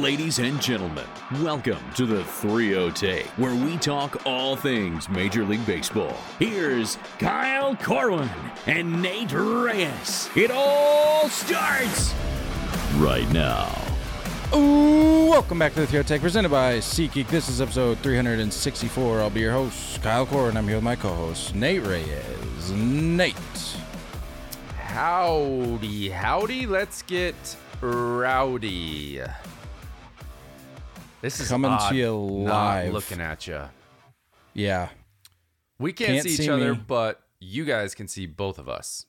Ladies and gentlemen, welcome to the 3 Take, where we talk all things Major League Baseball. Here's Kyle Corwin and Nate Reyes. It all starts right now. Ooh, welcome back to the Theo oh Tech presented by SeatGeek. This is episode 364. I'll be your host, Kyle Corwin. I'm here with my co-host, Nate Reyes. Nate. Howdy, howdy. Let's get rowdy. This is Coming to odd you not live. looking at you. Yeah, We can't, Can't see each see other, me. but you guys can see both of us,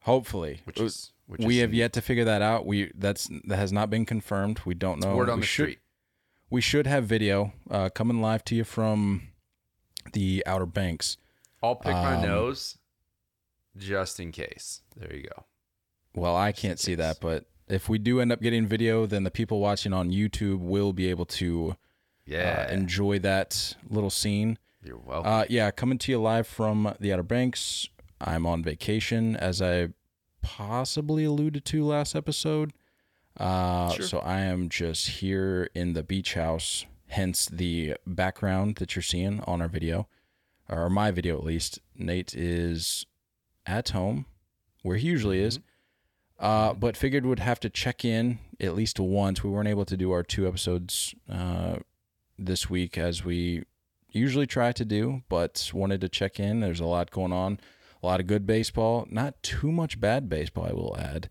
hopefully. which is which we is have neat. yet to figure that out. We that's that has not been confirmed. We don't know. word on we the should, street. We should have video uh, coming live to you from the Outer Banks. I'll pick my um, nose just in case. There you go. Well, I Just can't see case. that, but if we do end up getting video, then the people watching on YouTube will be able to Yeah, uh, enjoy that little scene. you're welcome. Uh, yeah, coming to you live from the Outer Banks. I'm on vacation, as I possibly alluded to last episode. Uh, Sure. So I am just here in the beach house, hence the background that you're seeing on our video, or my video at least. Nate is at home, where he usually is. Uh, but figured would have to check in at least once. We weren't able to do our two episodes uh, this week as we usually try to do, but wanted to check in. There's a lot going on, a lot of good baseball, not too much bad baseball, I will add.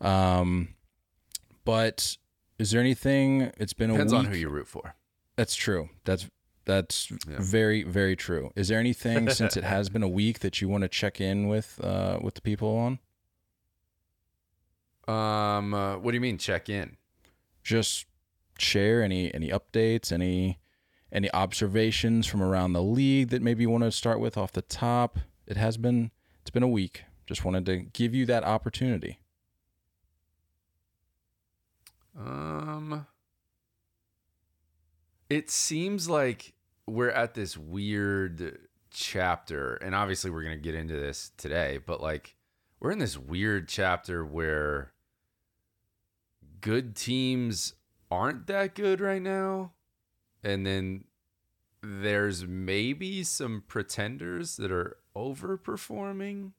Um, but is there anything? It's been Depends a week. on who you root for. That's true. That's that's Yeah. very very true. Is there anything since it has been a week that you want to check in with uh, with the people on? Um, uh, what do you mean check in? Just share any any updates, any any observations from around the league that maybe you want to start with off the top. It has been it's been a week. Just wanted to give you that opportunity. Um, it seems like we're at this weird chapter, and obviously we're gonna get into this today, but like we're in this weird chapter where good teams aren't that good right now, and then there's maybe some pretenders that are overperforming.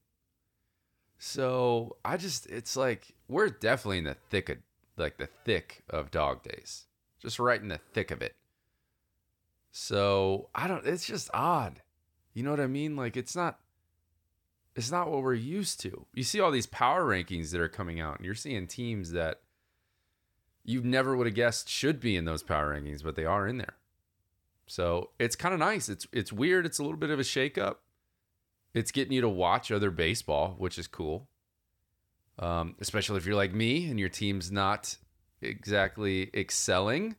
So I just, it's like we're definitely in the thick of, like the thick of dog days, just right in the thick of it. So I don't, it's just odd. You know what I mean? Like it's not, it's not what we're used to. You see all these power rankings that are coming out, and you're seeing teams that you never would have guessed should be in those power rankings, but they are in there. So it's kind of nice. It's it's weird. It's a little bit of a shakeup. It's getting you to watch other baseball, which is cool. Um, especially if you're like me and your team's not exactly excelling.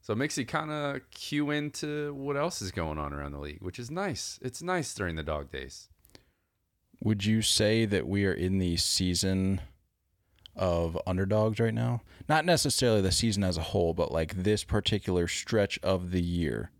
So it makes you kind of cue into what else is going on around the league, which is nice. It's nice during the dog days. Would you say that we are in the season of underdogs right now? Not necessarily the season as a whole, but like this particular stretch of the year.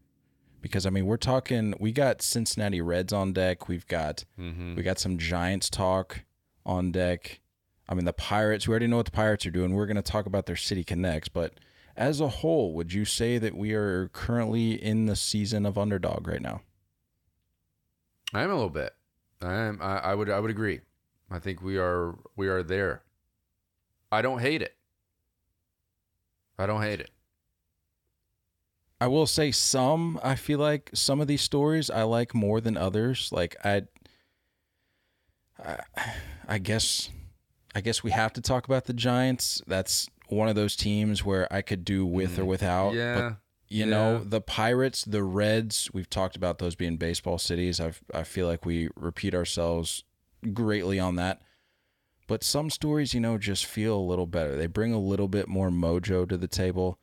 Because I mean, we're talking we got Cincinnati Reds on deck, we've got Mm-hmm. we got some Giants talk on deck. I mean, the Pirates, we already know what the Pirates are doing. We're going to talk about their City Connects, but as a whole, would you say that we are currently in the season of underdog right now? I am a little bit. I am. I, I would. I would agree. I think we are. We are there. I don't hate it. I don't hate it. I will say some. I feel like some of these stories I like more than others. Like I, I, I guess, I guess we have to talk about the Giants. That's one of those teams where I could do with or mm. without. but yeah. you Yeah. know the pirates the reds we've talked about those being baseball cities i i feel like we repeat ourselves greatly on that but some stories you know just feel a little better they bring a little bit more mojo to the table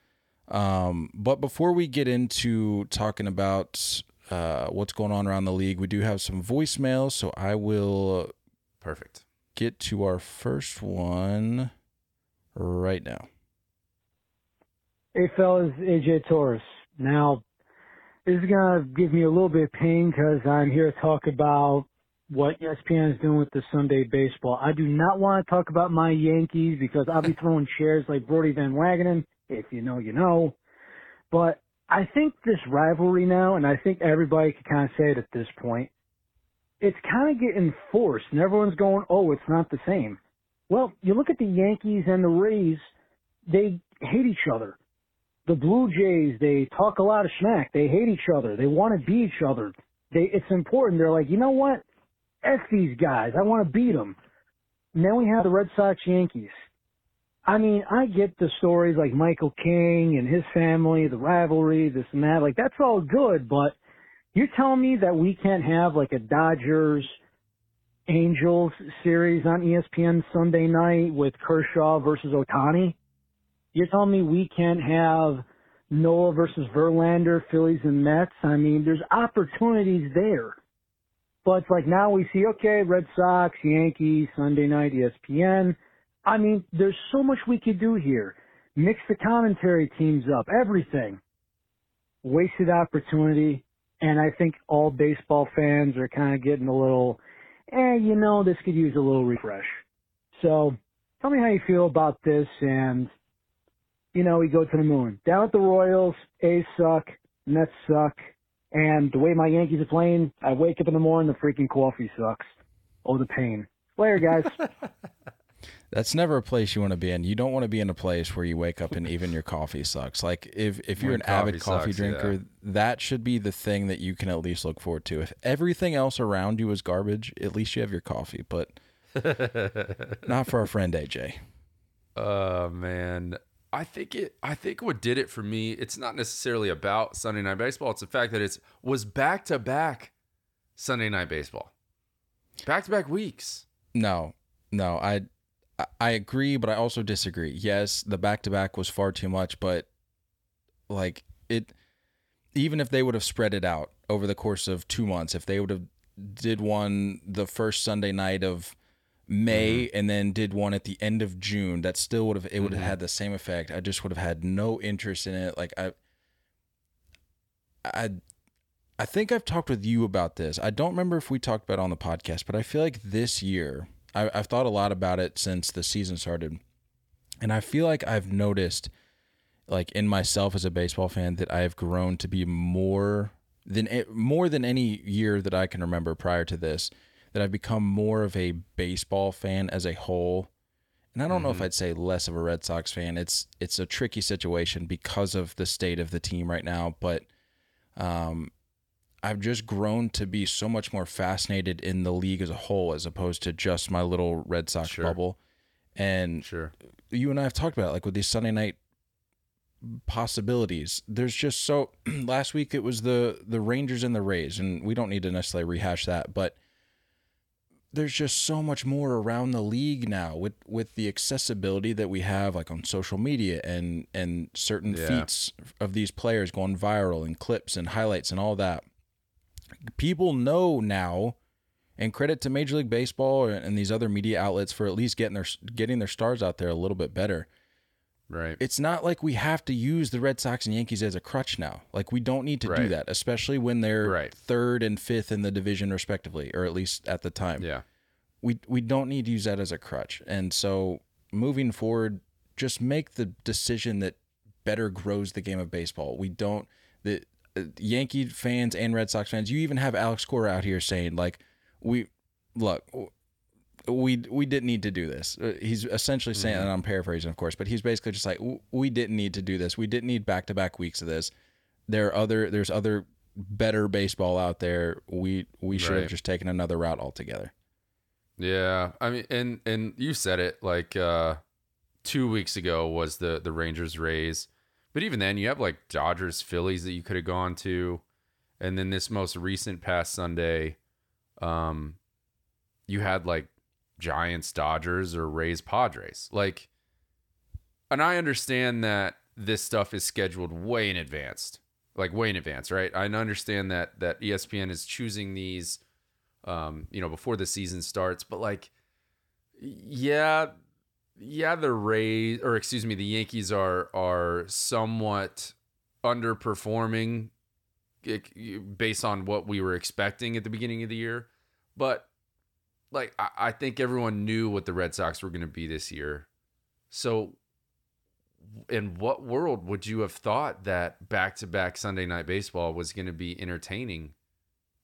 um, but before we get into talking about uh, what's going on around the league we do have some voicemails so i will Perfect. get to our first one right now Hey fellas, AJ Torres. Now, this is gonna give me a little bit of pain because I'm here to talk about what ESPN is doing with the Sunday baseball. I do not want to talk about my Yankees because I'll be throwing chairs like Brodie Van Wagenen. If you know, you know. But I think this rivalry now, and I think everybody can kind of say it at this point, it's kind of getting forced, and everyone's going, "Oh, it's not the same." Well, you look at the Yankees and the Rays; they hate each other. The Blue Jays, they talk a lot of smack. They hate each other. They want to beat each other. They, it's important. They're like, you know what? F these guys. I want to beat them. And then we have the Red Sox Yankees. I mean, I get the stories like Michael King and his family, the rivalry, this and that. Like, that's all good, but you're telling me that we can't have like a Dodgers Angels series on ESPN Sunday night with Kershaw versus Ohtani? You're telling me we can't have Nola versus Verlander, Phillies and Mets? I mean, there's opportunities there. But it's like now we see, okay, Red Sox, Yankees, Sunday night, ESPN. I mean, there's so much we could do here. Mix the commentary teams up, everything. Wasted opportunity. And I think all baseball fans are kind of getting a little, eh, you know, this could use a little refresh. So tell me how you feel about this. And, you know, we go to the moon. Down at the Royals, A's suck, Mets suck. And the way my Yankees are playing, I wake up in the morning, the freaking coffee sucks. Oh, the pain. Later, guys. That's never a place you want to be in. You don't want to be in a place where you wake up and even your coffee sucks. Like if if you're When an avid coffee coffee sucks, drinker, yeah. that should be the thing that you can at least look forward to. If everything else around you is garbage, at least you have your coffee. But not for our friend AJ. Oh man. I think it I think what did it for me, it's not necessarily about Sunday night baseball. It's the fact that it's was back to back Sunday night baseball. Back to back weeks. No, no, I I- agree, but I also disagree. Yes, the back to back was far too much, but like it, even if they would have spread it out over the course of two months, if they would have did one the first Sunday night of May mm-hmm. and then did one at the end of June, that still would have it would have mm-hmm. had the same effect. I just would have had no interest in it. Like I, I. I think I've talked with you about this. I don't remember if we talked about it on the podcast, but I feel like this year, I, I've thought a lot about it since the season started. And I feel like I've noticed, like in myself as a baseball fan, that I have grown to be more than eh, more than any year that I can remember prior to this. That I've become more of a baseball fan as a whole. And I don't know if I'd say less of a Red Sox fan. It's it's a tricky situation because of the state of the team right now, but um, I've just grown to be so much more fascinated in the league as a whole as opposed to just my little Red Sox Sure. bubble. And Sure. you and I have talked about it, like with these Sunday night possibilities. There's just so last week it was the the Rangers and the Rays, and we don't need to necessarily rehash that, but there's just so much more around the league now with with the accessibility that we have like on social media and and certain Yeah. feats of these players going viral and clips and highlights and all that people know now and credit to major league baseball and these other media outlets for at least getting their getting their stars out there a little bit better Right. it's not like we have to use the Red Sox and Yankees as a crutch now. Like we don't need to do that, especially when they're Right. third and fifth in the division respectively, or at least at the time. yeah. We we don't need to use that as a crutch. And so moving forward, just make the decision that better grows the game of baseball. We don't the uh, Yankee fans and Red Sox fans. You even have Alex Cora out here saying like we look we we didn't need to do this. Uh, He's essentially saying, and I'm paraphrasing, of course, but he's basically just like, we didn't need to do this. We didn't need back to back weeks of this. There are other, there's other better baseball out there. We we should have just taken another route altogether. Yeah, I mean, and and you said it like uh, two weeks ago was the the Rangers Rays, but even then you have like Dodgers Phillies that you could have gone to, and then this most recent past Sunday, um, you had like Giants Dodgers or Rays Padres, like, and I understand that this stuff is scheduled way in advance, like way in advance, right? I understand that that ESPN is choosing these um, you know, before the season starts. But like, yeah, yeah, the Rays or excuse me, the Yankees are are somewhat underperforming based on what we were expecting at the beginning of the year. But like I, I think everyone knew what the Red Sox were going to be this year. So, in what world would you have thought that back to back Sunday night baseball was going to be entertaining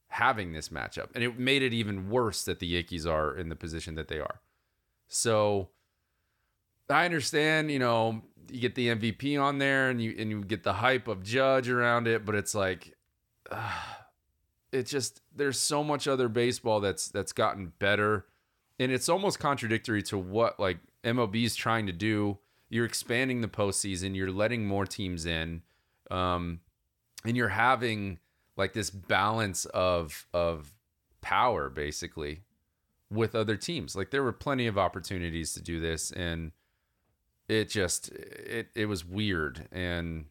having this matchup? And it made it even worse that the Yankees are in the position that they are. So, I understand, you know, you get the MVP on there and you and you get the hype of Judge around it, but it's like uh, it just there's so much other baseball that's that's gotten better and it's almost contradictory to what like MLB is trying to do. You're expanding the postseason, you're letting more teams in, um, and you're having like this balance of of power basically with other teams. Like there were plenty of opportunities to do this and it just it it was weird and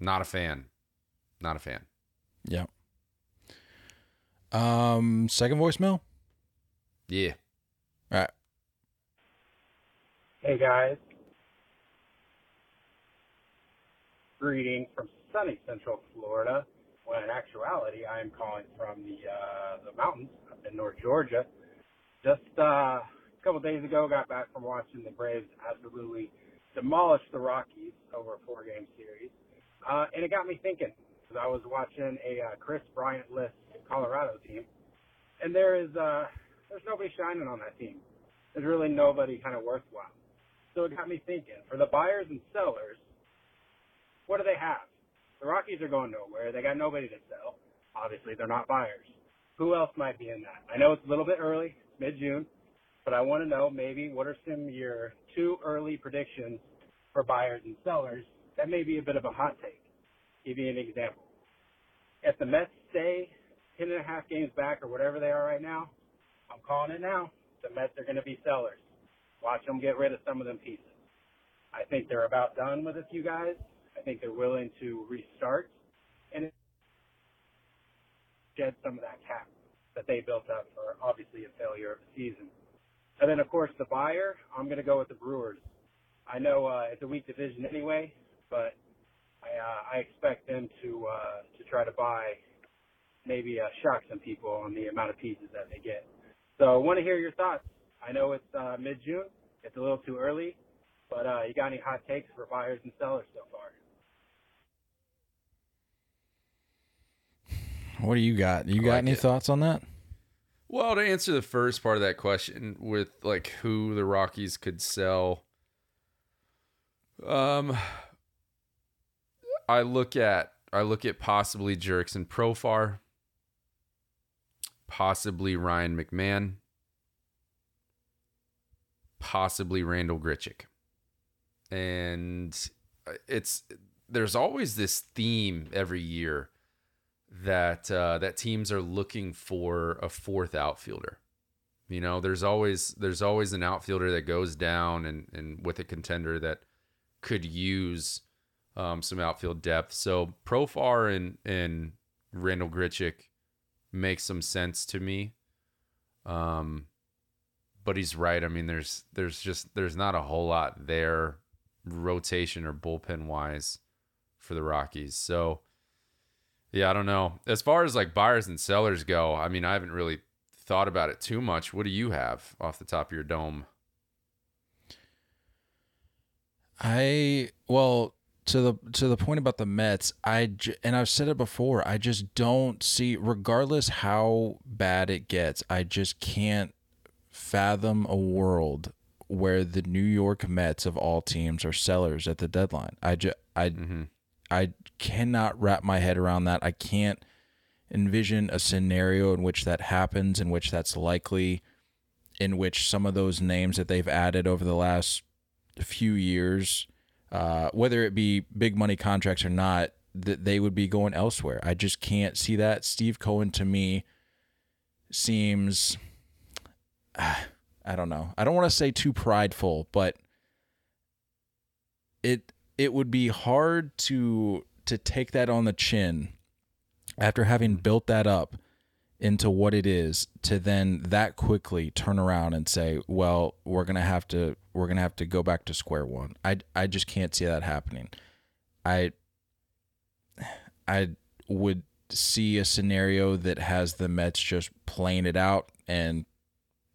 not a fan. Not a fan. Yeah. Um, second voicemail. Yeah. All right. Hey guys. Greeting from sunny Central Florida. When in actuality, I am calling from the uh, the mountains up in North Georgia. Just uh, a couple days ago, got back from watching the Braves absolutely demolish the Rockies over a four-game series, uh, and it got me thinking because I was watching a uh, Kris Bryant-less Colorado team, and there is uh, there's nobody shining on that team. There's really nobody kind of worthwhile. So it got me thinking. For the buyers and sellers, what do they have? The Rockies are going nowhere. They got nobody to sell. Obviously, they're not buyers. Who else might be in that? I know it's a little bit early, mid-June, but I want to know maybe what are some your two early predictions for buyers and sellers? That may be a bit of a hot take. Give you an example. If the Mets stay ten and a half games back or whatever they are right now, I'm calling it now. The Mets are going to be sellers. Watch them get rid of some of them pieces. I think they're about done with a few guys. I think they're willing to restart and shed some of that cap that they built up for obviously a failure of the season. And then of course the buyer, I'm going to go with the Brewers. I know uh, it's a weak division anyway, but I, uh, I expect them to uh, to try to buy, maybe uh, shock some people on the amount of pieces that they get. So I want to hear your thoughts. I know it's uh, mid June, it's a little too early, but uh, you got any hot takes for buyers and sellers so far? What do you got? You got like any it. thoughts on that? Well, to answer the first part of that question with like who the Rockies could sell, um, I look at I look at possibly Jurickson Profar, possibly Ryan McMahon, possibly Randal Grichuk, and it's there's always this theme every year that uh, that teams are looking for a fourth outfielder. You know, there's always there's always an outfielder that goes down and and with a contender that could use um, some outfield depth. So Profar and and Randal Grichuk make some sense to me. Um, but he's right. I mean, there's there's just there's not a whole lot there, rotation or bullpen wise, for the Rockies. So yeah, I don't know. As far as like buyers and sellers go, I mean, I haven't really thought about it too much. What do you have off the top of your dome? I well to the to the point about the Mets, I j- and I've said it before. I just don't see, regardless how bad it gets, I just can't fathom a world where the New York Mets of all teams are sellers at the deadline. I just I Mm-hmm. I cannot wrap my head around that. I can't envision a scenario in which that happens, in which that's likely, in which some of those names that they've added over the last few years, uh, whether it be big money contracts or not, that they would be going elsewhere. I just can't see that. Steve Cohen to me seems, I don't know. I don't want to say too prideful, but it it would be hard to to take that on the chin after having built that up into what it is to then that quickly turn around and say well we're going to have to we're going to have to go back to square one i i just can't see that happening i i would see a scenario that has the mets just playing it out and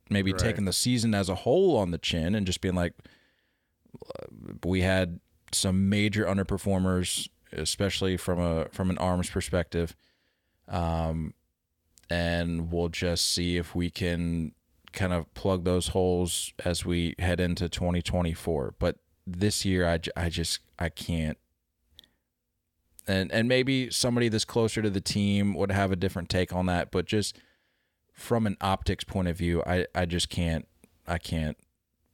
maybe Right. taking the season as a whole on the chin and just being like, we had some major underperformers, especially from a from an arms perspective. Um, and we'll just see if we can kind of plug those holes as we head into 2024. But this year, I, I just I can't. And and maybe somebody that's closer to the team would have a different take on that, but just from an optics point of view, I, I just can't I can't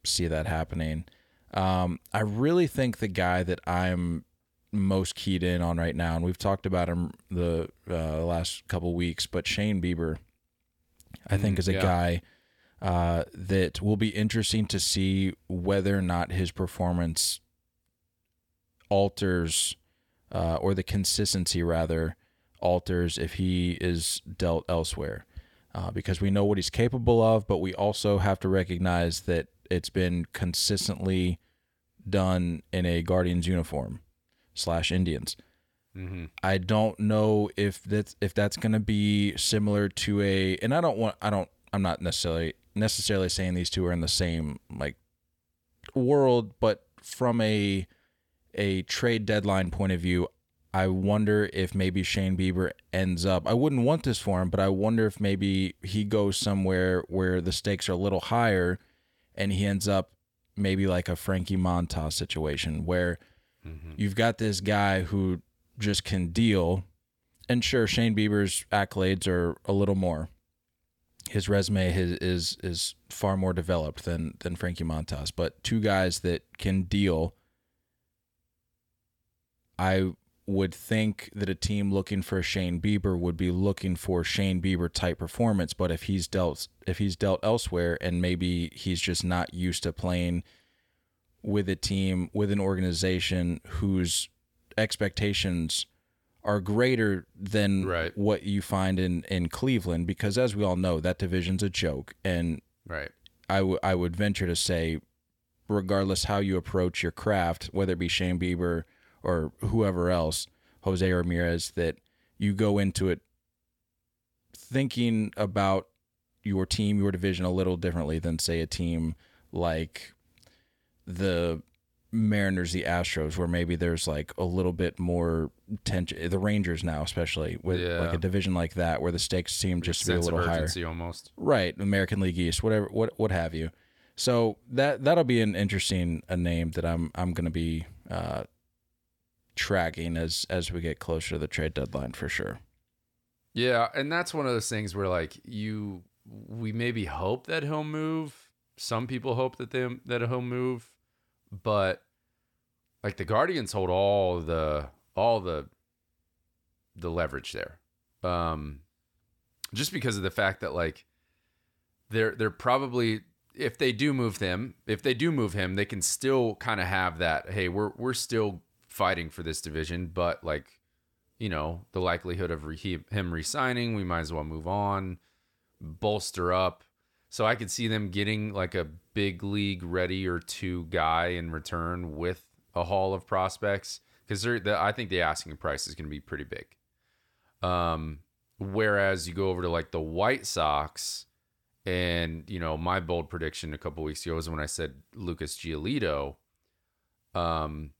see that happening. Um, I really think the guy that I'm most keyed in on right now, and we've talked about him the uh, last couple weeks, but Shane Bieber, I think, Mm, is a yeah. guy uh, that will be interesting to see whether or not his performance alters, uh, or the consistency rather alters if he is dealt elsewhere. Uh, because we know what he's capable of, but we also have to recognize that it's been consistently done in a Guardians uniform slash Indians. Mm-hmm. I don't know if that's if that's going to be similar to a and I don't want I don't I'm not necessarily necessarily saying these two are in the same like world but from a a trade deadline point of view I wonder if maybe Shane Bieber ends up I wouldn't want this for him but I wonder if maybe he goes somewhere where the stakes are a little higher and he ends up maybe like a Frankie Montas situation where Mm-hmm. you've got this guy who just can deal. And sure, Shane Bieber's accolades are a little more. His resume is is, is far more developed than than Frankie Montas, but two guys that can deal. I would think that a team looking for Shane Bieber would be looking for Shane Bieber type performance, but if he's dealt if he's dealt elsewhere and maybe he's just not used to playing with a team with an organization whose expectations are greater than Right. what you find in in Cleveland because as we all know that division's a joke and Right. I would I would venture to say regardless how you approach your craft whether it be Shane Bieber or whoever else Jose Ramirez that you go into it thinking about your team your division a little differently than say a team like the Mariners, the Astros, where maybe there's like a little bit more tension. The Rangers now, especially with Yeah. like a division like that, where the stakes seem just to be a little higher. almost. Right, American League East, whatever, what what have you. So that that'll be an interesting a name that I'm I'm going to be uh, tracking as as we get closer to the trade deadline for sure. Yeah, and that's one of those things where like you we maybe hope that he'll move. Some people hope that they that he'll move, but like the Guardians hold all the all the the leverage there. Um just because of the fact that like they're they're probably if they do move them, if they do move him, they can still kind of have that, hey, we're we're still fighting for this division, but like you know, the likelihood of re- him resigning, we might as well move on, bolster up. So I could see them getting like a big league ready or two guy in return with a haul of prospects because the, I think the asking price is going to be pretty big. Um, whereas you go over to like the White Sox, and you know my bold prediction a couple weeks ago was when I said Lucas Giolito. Um,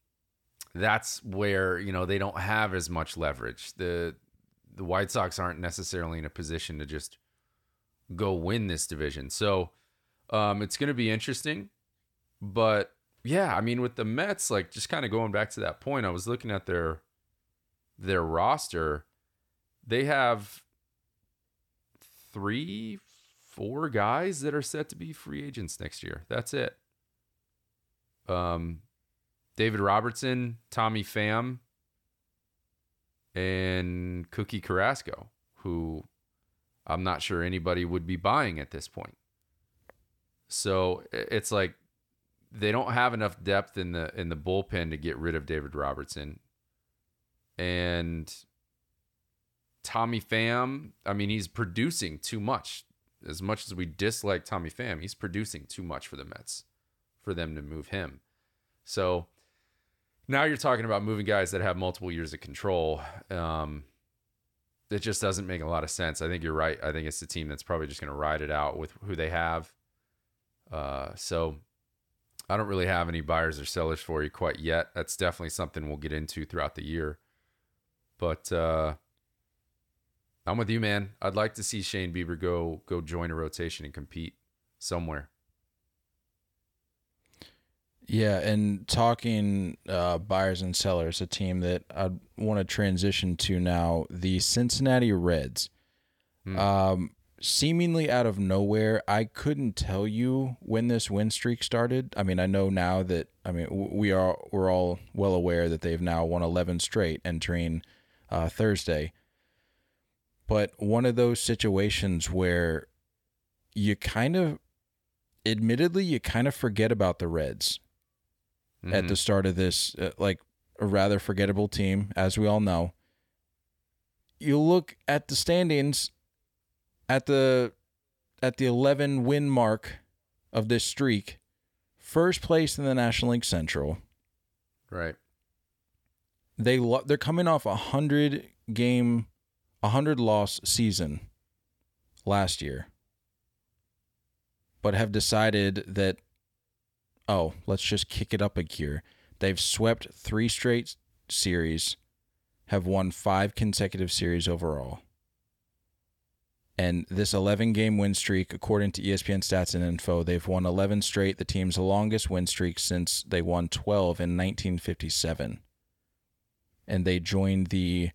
that's where you know they don't have as much leverage. the The White Sox aren't necessarily in a position to just go win this division, so um, it's going to be interesting. But yeah, I mean, with the Mets, like just kind of going back to that point, I was looking at their their roster. They have three, four guys that are set to be free agents next year. That's it. Um, David Robertson, Tommy Pham, and Cookie Carrasco, who I'm not sure anybody would be buying at this point. So it's like they don't have enough depth in the in the bullpen to get rid of David Robertson. And Tommy Pham, I mean, he's producing too much. As much as we dislike Tommy Pham, he's producing too much for the Mets for them to move him. So now you're talking about moving guys that have multiple years of control. Um, it just doesn't make a lot of sense. I think you're right. I think it's the team that's probably just going to ride it out with who they have. Uh, so I don't really have any buyers or sellers for you quite yet. That's definitely something we'll get into throughout the year. But uh, I'm with you, man. I'd like to see Shane Bieber go go join a rotation and compete somewhere. Yeah, and talking uh, buyers and sellers, a team that I want to transition to now, the Cincinnati Reds. Hmm. Um, seemingly out of nowhere, I couldn't tell you when this win streak started. I mean, I know now that I mean we are we're all well aware that they've now won 11 straight entering uh, Thursday. But one of those situations where you kind of, admittedly, you kind of forget about the Reds at Mhm. the start of this, uh, like a rather forgettable team, as we all know. You look at the standings at the at the 11 win mark of this streak, first place in the National League Central. right. They lo- they're coming off a 100 game 100 loss season last year. But have decided that oh, let's just kick it up a gear. They've swept 3 straight series, have won 5 consecutive series overall. And this 11 game win streak, according to ESPN stats and info, they've won 11 straight, the team's longest win streak since they won 12 in 1957. And they joined the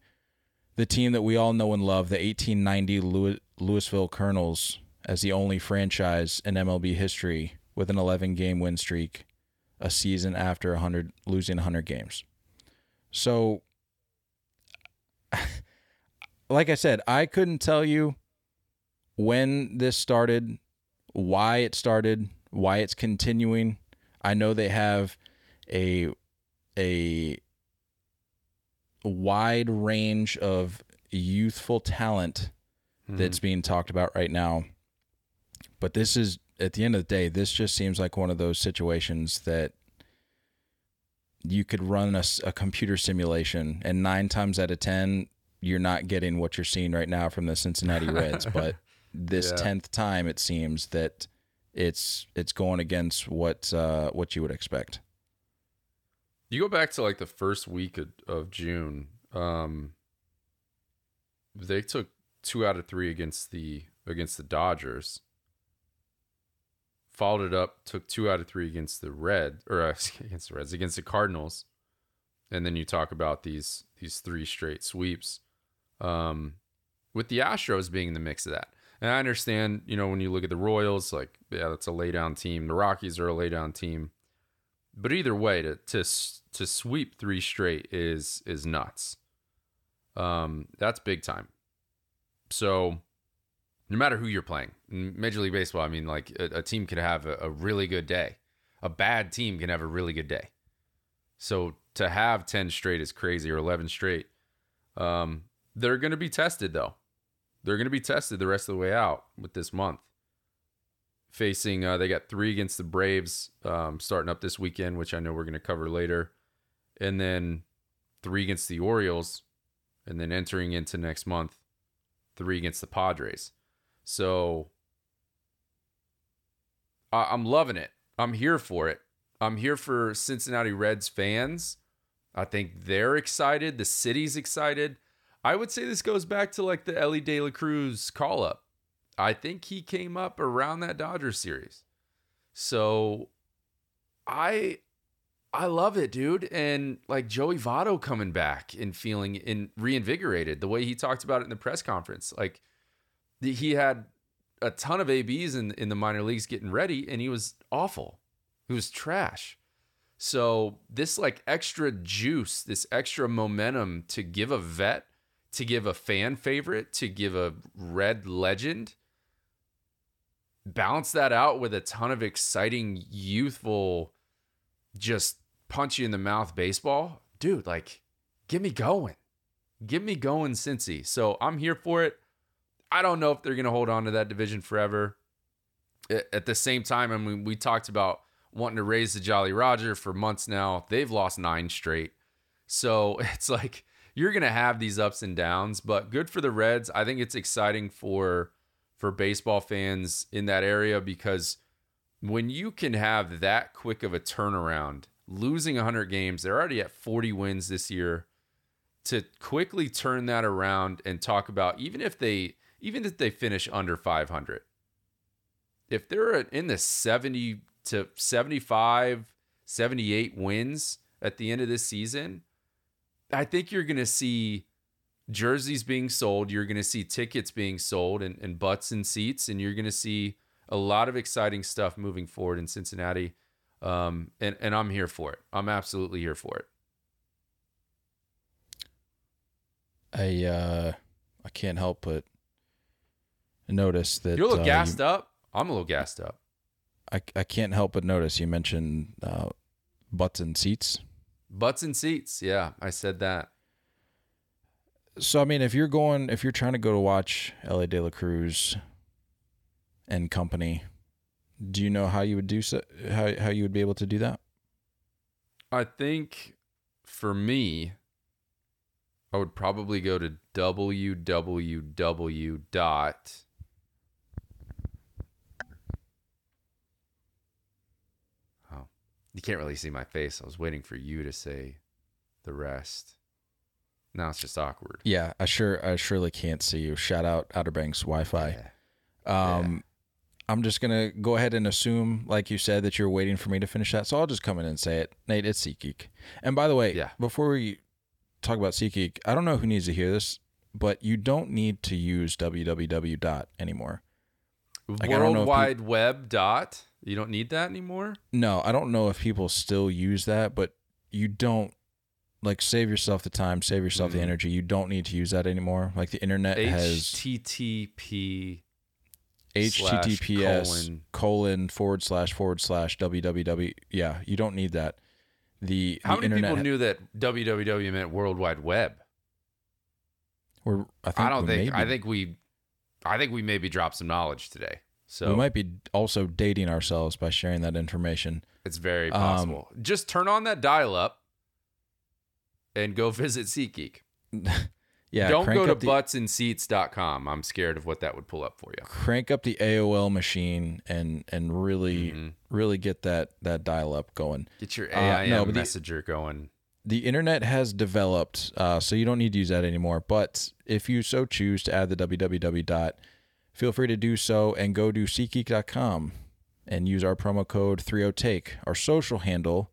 the team that we all know and love, the 1890 Louis, Louisville Colonels, as the only franchise in MLB history with an 11 game win streak, a season after 100 losing 100 games. So, like I said, I couldn't tell you when this started, why it started, why it's continuing. I know they have a a wide range of youthful talent hmm. that's being talked about right now. But this is at the end of the day, this just seems like one of those situations that you could run a computer simulation, and nine times out of ten, you're not getting what you're seeing right now from the Cincinnati Reds. but this Yeah. tenth time, it seems that it's it's going against what uh, what you would expect. You go back to like the first week of, of June. Um, they took two out of three against the against the Dodgers. Followed it up, took two out of three against the Red or uh, against the Reds against the Cardinals, and then you talk about these these three straight sweeps. Um, with the Astros being in the mix of that, and I understand, you know, when you look at the Royals, like yeah, that's a laydown team. The Rockies are a laydown team. But either way, to to to sweep three straight is is nuts. Um, that's big time. So, no matter who you're playing, in Major League Baseball, I mean, like a, a team could have a, a really good day. A bad team can have a really good day. So to have ten straight is crazy, or eleven straight. Um, they're going to be tested though. They're going to be tested the rest of the way out with this month facing uh, they got three against the braves um, starting up this weekend which i know we're going to cover later and then three against the orioles and then entering into next month three against the padres so I- i'm loving it i'm here for it i'm here for cincinnati reds fans i think they're excited the city's excited i would say this goes back to like the Elly De La Cruz call up I think he came up around that Dodgers series. So I I love it, dude. And like Joey Votto coming back and feeling in reinvigorated the way he talked about it in the press conference. Like he had a ton of ABs in in the minor leagues getting ready and he was awful. He was trash. So this like extra juice, this extra momentum to give a vet, to give a fan favorite, to give a red legend, balance that out with a ton of exciting, youthful, just punch you in the mouth baseball, dude, like, get me going. Get me going, Cincy. So I'm here for it. I don't know if they're going to hold on to that division forever. At the same time, I mean, we talked about wanting to raise the Jolly Roger for months now. They've lost nine straight. So it's like you're going to have these ups and downs, but good for the Reds. I think it's exciting for for baseball fans in that area because when you can have that quick of a turnaround, losing 100 games, they're already at 40 wins this year. To quickly turn that around and talk about even if they even if they finish under 500, if they're in the 70 to 75, 78 wins at the end of this season, I think you're going to see jerseys being sold. You're going to see tickets being sold and, and butts and seats, and you're going to see a lot of exciting stuff moving forward in Cincinnati. Um, and, and I'm here for it. I'm absolutely here for it. I uh, I can't help but notice that You're a little uh, gassed you- up. I'm a little gassed up. I I can't help but notice you mentioned uh, butts and seats. Butts and seats. Yeah, I said that. So I mean, if you're going, if you're trying to go to watch Elly De La Cruz and company, do you know how you would do so? How how you would be able to do that? I think for me, I would probably go to www dot. You can't really see my face. I was waiting for you to say the rest. Now it's just awkward. Yeah, I sure I surely can't see you. Shout out Outer Banks Wi-Fi. Yeah. Um, I'm just gonna go ahead and assume, like you said, that you're waiting for me to finish that. So I'll just come in and say it, Nate. It's SeatGeek. And by the way, Yeah. before we talk about SeatGeek, I don't know who needs to hear this, but you don't need to use www dot anymore. Like, World Wide Web dot. You don't need that anymore. No, I don't know if people still use that, but you don't like save yourself the time, save yourself the Mhm. energy. You don't need to use that anymore. Like the internet has HTTP. https colon. colon forward slash forward slash www. Yeah, you don't need that. The, How the many internet people knew that www meant World Wide Web? We're, I, think I don't think. may I think we. I think we maybe dropped some knowledge today. So we might be also dating ourselves by sharing that information. it's very Um, possible. Just turn on that dial up and go visit SeatGeek. yeah, Don't go to the, buttsandseats.com. I'm scared of what that would pull up for you. crank up the AOL machine and and really Mhm. really get that that dial up going. Get your Uh, AIM no, but the- messenger going. The internet has developed, uh, so you don't need to use that anymore. But if you so choose to add the www dot, feel free to do so and go to SeatGeek.com and use our promo code 30take. Our social handle,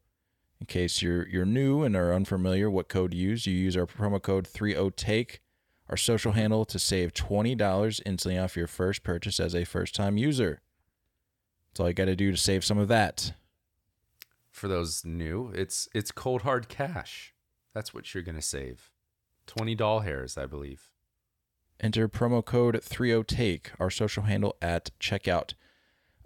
in case you're you're new and are unfamiliar what code to use, you use our promo code 30take. Our social handle to save twenty dollars instantly off your first purchase as a first time user. That's all you got to do to save some of that. For those new, it's it's cold hard cash. That's what you're gonna save. Twenty doll hairs, I believe. enter promo code 30take our social handle at checkout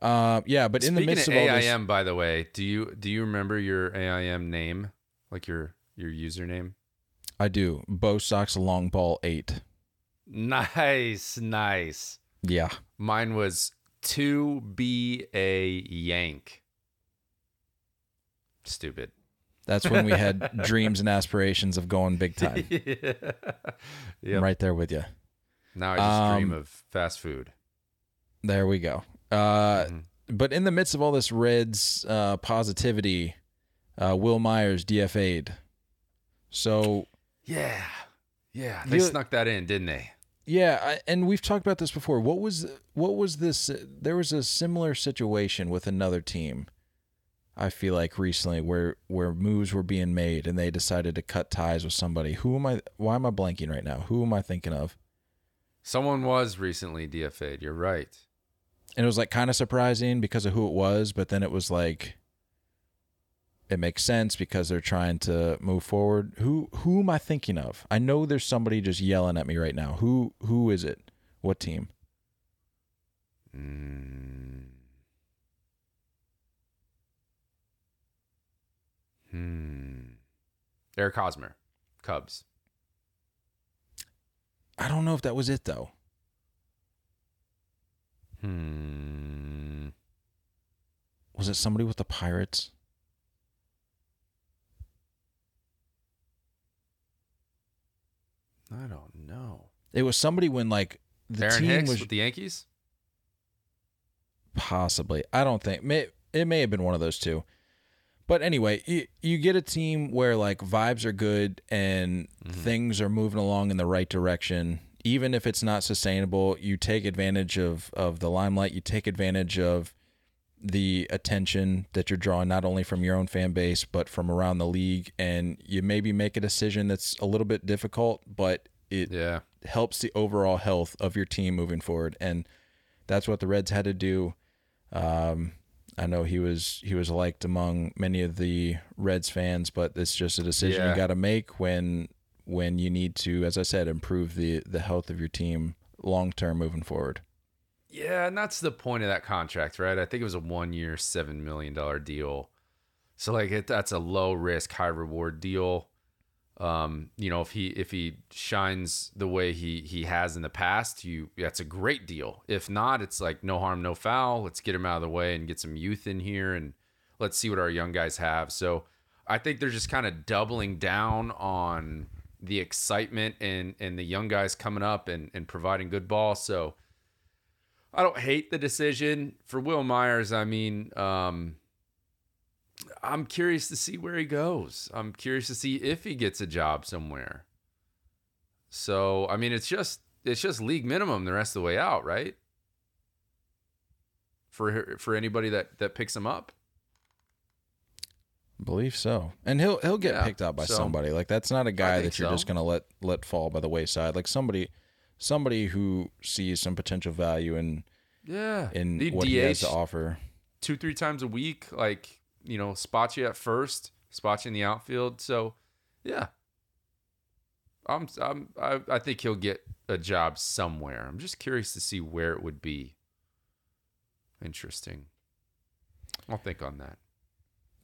uh yeah but in the midst of of all AIM, by the way, do you do you remember your AIM name, like your your username? i do bow socks long ball 8 Nice, nice. yeah Mine was to be a yank. Stupid. that's when we had dreams and aspirations of going big time yeah. I'm right there with you Now I just dream Um, of fast food. there we go uh Mhm. but in the midst of all this reds uh positivity uh Wil Myers dfa'd so Yeah. Yeah. They You- snuck that in, didn't they? Yeah, I, and we've talked about this before. What was what was this? There was a similar situation with another team. I feel like recently where where moves were being made and they decided to cut ties with somebody. Who am I? Why am I blanking right now? Who am I thinking of? Someone was recently DFA'd. You're right. And it was like kind of surprising because of who it was, but then it was like it makes sense because they're trying to move forward. Who who am I thinking of? I know there's somebody just yelling at me right now. Who who is it? What team? Mm. Hmm. Eric Hosmer, Cubs. I don't know if that was it though. Hmm. Was it somebody with the Pirates? I don't know. It was somebody when like the Aaron team Hicks was with the Yankees. Possibly. I don't think may, it may have been one of those two. But anyway, you, you get a team where like vibes are good and things are moving along in the right direction. Even if it's not sustainable, you take advantage of of the limelight. You take advantage of the attention that you're drawing not only from your own fan base but from around the league, and you maybe make a decision that's a little bit difficult, but it Yeah. helps the overall health of your team moving forward. And that's what the Reds had to do. Um, I know he was he was liked among many of the Reds fans, but it's just a decision Yeah. you got to make when when you need to, as I said, improve the the health of your team long term moving forward. Yeah, and that's the point of that contract, right? I think it was a one year, $7 million deal. So, like, it, that's a low risk, high reward deal. Um, you know, if he if he shines the way he he has in the past, you that's a great deal. If not, it's like no harm, no foul. Let's get him out of the way and get some youth in here, and let's see what our young guys have. So, I think they're just kind of doubling down on the excitement and and the young guys coming up and and providing good ball. So, I don't hate the decision for Wil Myers. I mean, um, I'm curious to see where he goes. I'm curious to see if he gets a job somewhere. So, I mean, it's just it's just league minimum the rest of the way out, right? For for anybody that that picks him up. Believe so, and he'll he'll get Yeah, picked up by so- somebody. Like that's not a guy that you're so. just gonna let let fall by the wayside. Like somebody somebody who sees some potential value in Yeah. in what he has to offer. two three times a week, like you know, spot you at first, spot you in the outfield. So, yeah, I'm I'm I, I think he'll get a job somewhere. I'm just curious to see where it would be. Interesting. I'll think on that.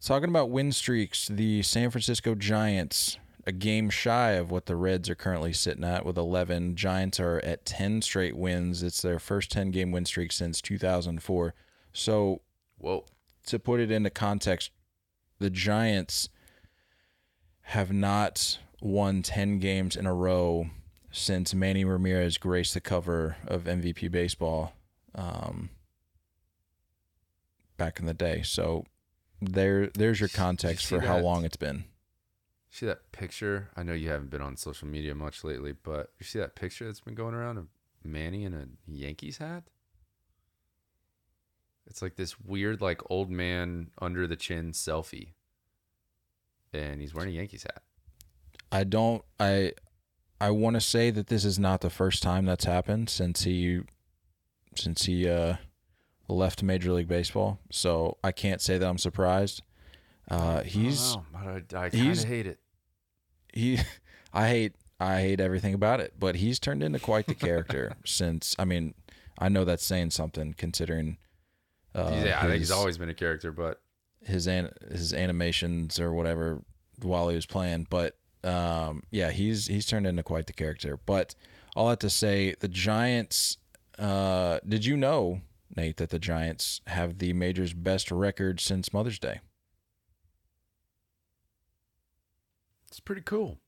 Talking about win streaks, the San Francisco Giants, a game shy of what the Reds are currently sitting at with 11. Giants are at 10 straight wins. It's their first 10 game win streak since 2004. So, Whoa. To put it into context, the Giants have not won 10 games in a row since Manny Ramirez graced the cover of MVP Baseball um, back in the day. So there, there's your context for how long it's been. See that picture? I know you haven't been on social media much lately, but you see that picture that's been going around of Manny in a Yankees hat? It's like this weird, like old man under the chin selfie, and he's wearing a Yankees hat. I don't I I want to say that this is not the first time that's happened since he since he uh left Major League Baseball. So I can't say that I'm surprised. Uh he's I, don't but I, I kind of hate it. he I hate I hate everything about it, but he's turned into quite the character since I mean, I know that's saying something considering uh yeah, I think he's always been a character, but his an, his animations or whatever while he was playing. But um, yeah, he's he's turned into quite the character. But all that to say, the Giants. Uh, did you know, Nate, that the Giants have the major's best record since Mother's Day? it's pretty cool.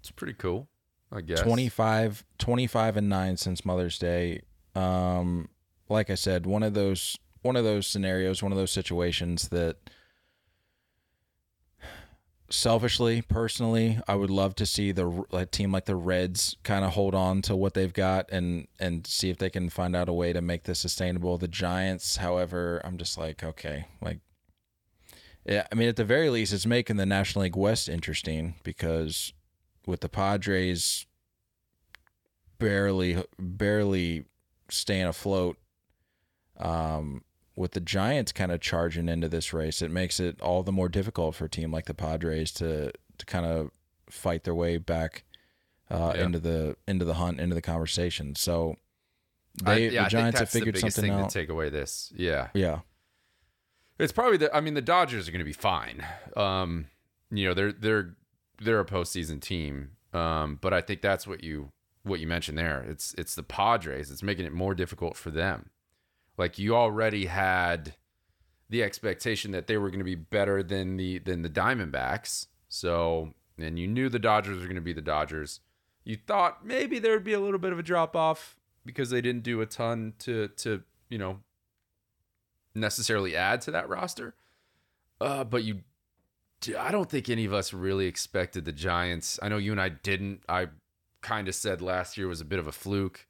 It's pretty cool, I guess. 25, 25 and 9 since Mother's Day. Um, like I said, one of those one of those scenarios, one of those situations that selfishly, personally, I would love to see the a team like the Reds kind of hold on to what they've got and and see if they can find out a way to make this sustainable. The Giants, however, I'm just like, okay, like yeah, I mean at the very least it's making the National League West interesting because with the Padres barely barely staying afloat um with the Giants kind of charging into this race it makes it all the more difficult for a team like the Padres to to kind of fight their way back uh, Yeah. into the into the hunt into the conversation so I- yeah, the Giants have figured something thing out to take away this. Yeah, yeah It's probably the. I mean, the Dodgers are going to be fine. Um, you know, they're they're they're a postseason team. Um, but I think that's what you what you mentioned there. It's it's the Padres. It's making it more difficult for them. Like you already had the expectation that they were going to be better than the than the Diamondbacks. So, and you knew the Dodgers were going to be the Dodgers. You thought maybe there would be a little bit of a drop off because they didn't do a ton to to you know necessarily add to that roster. Uh, but you, I don't think any of us really expected the Giants. I know you and I didn't. I kind of said last year was a bit of a fluke.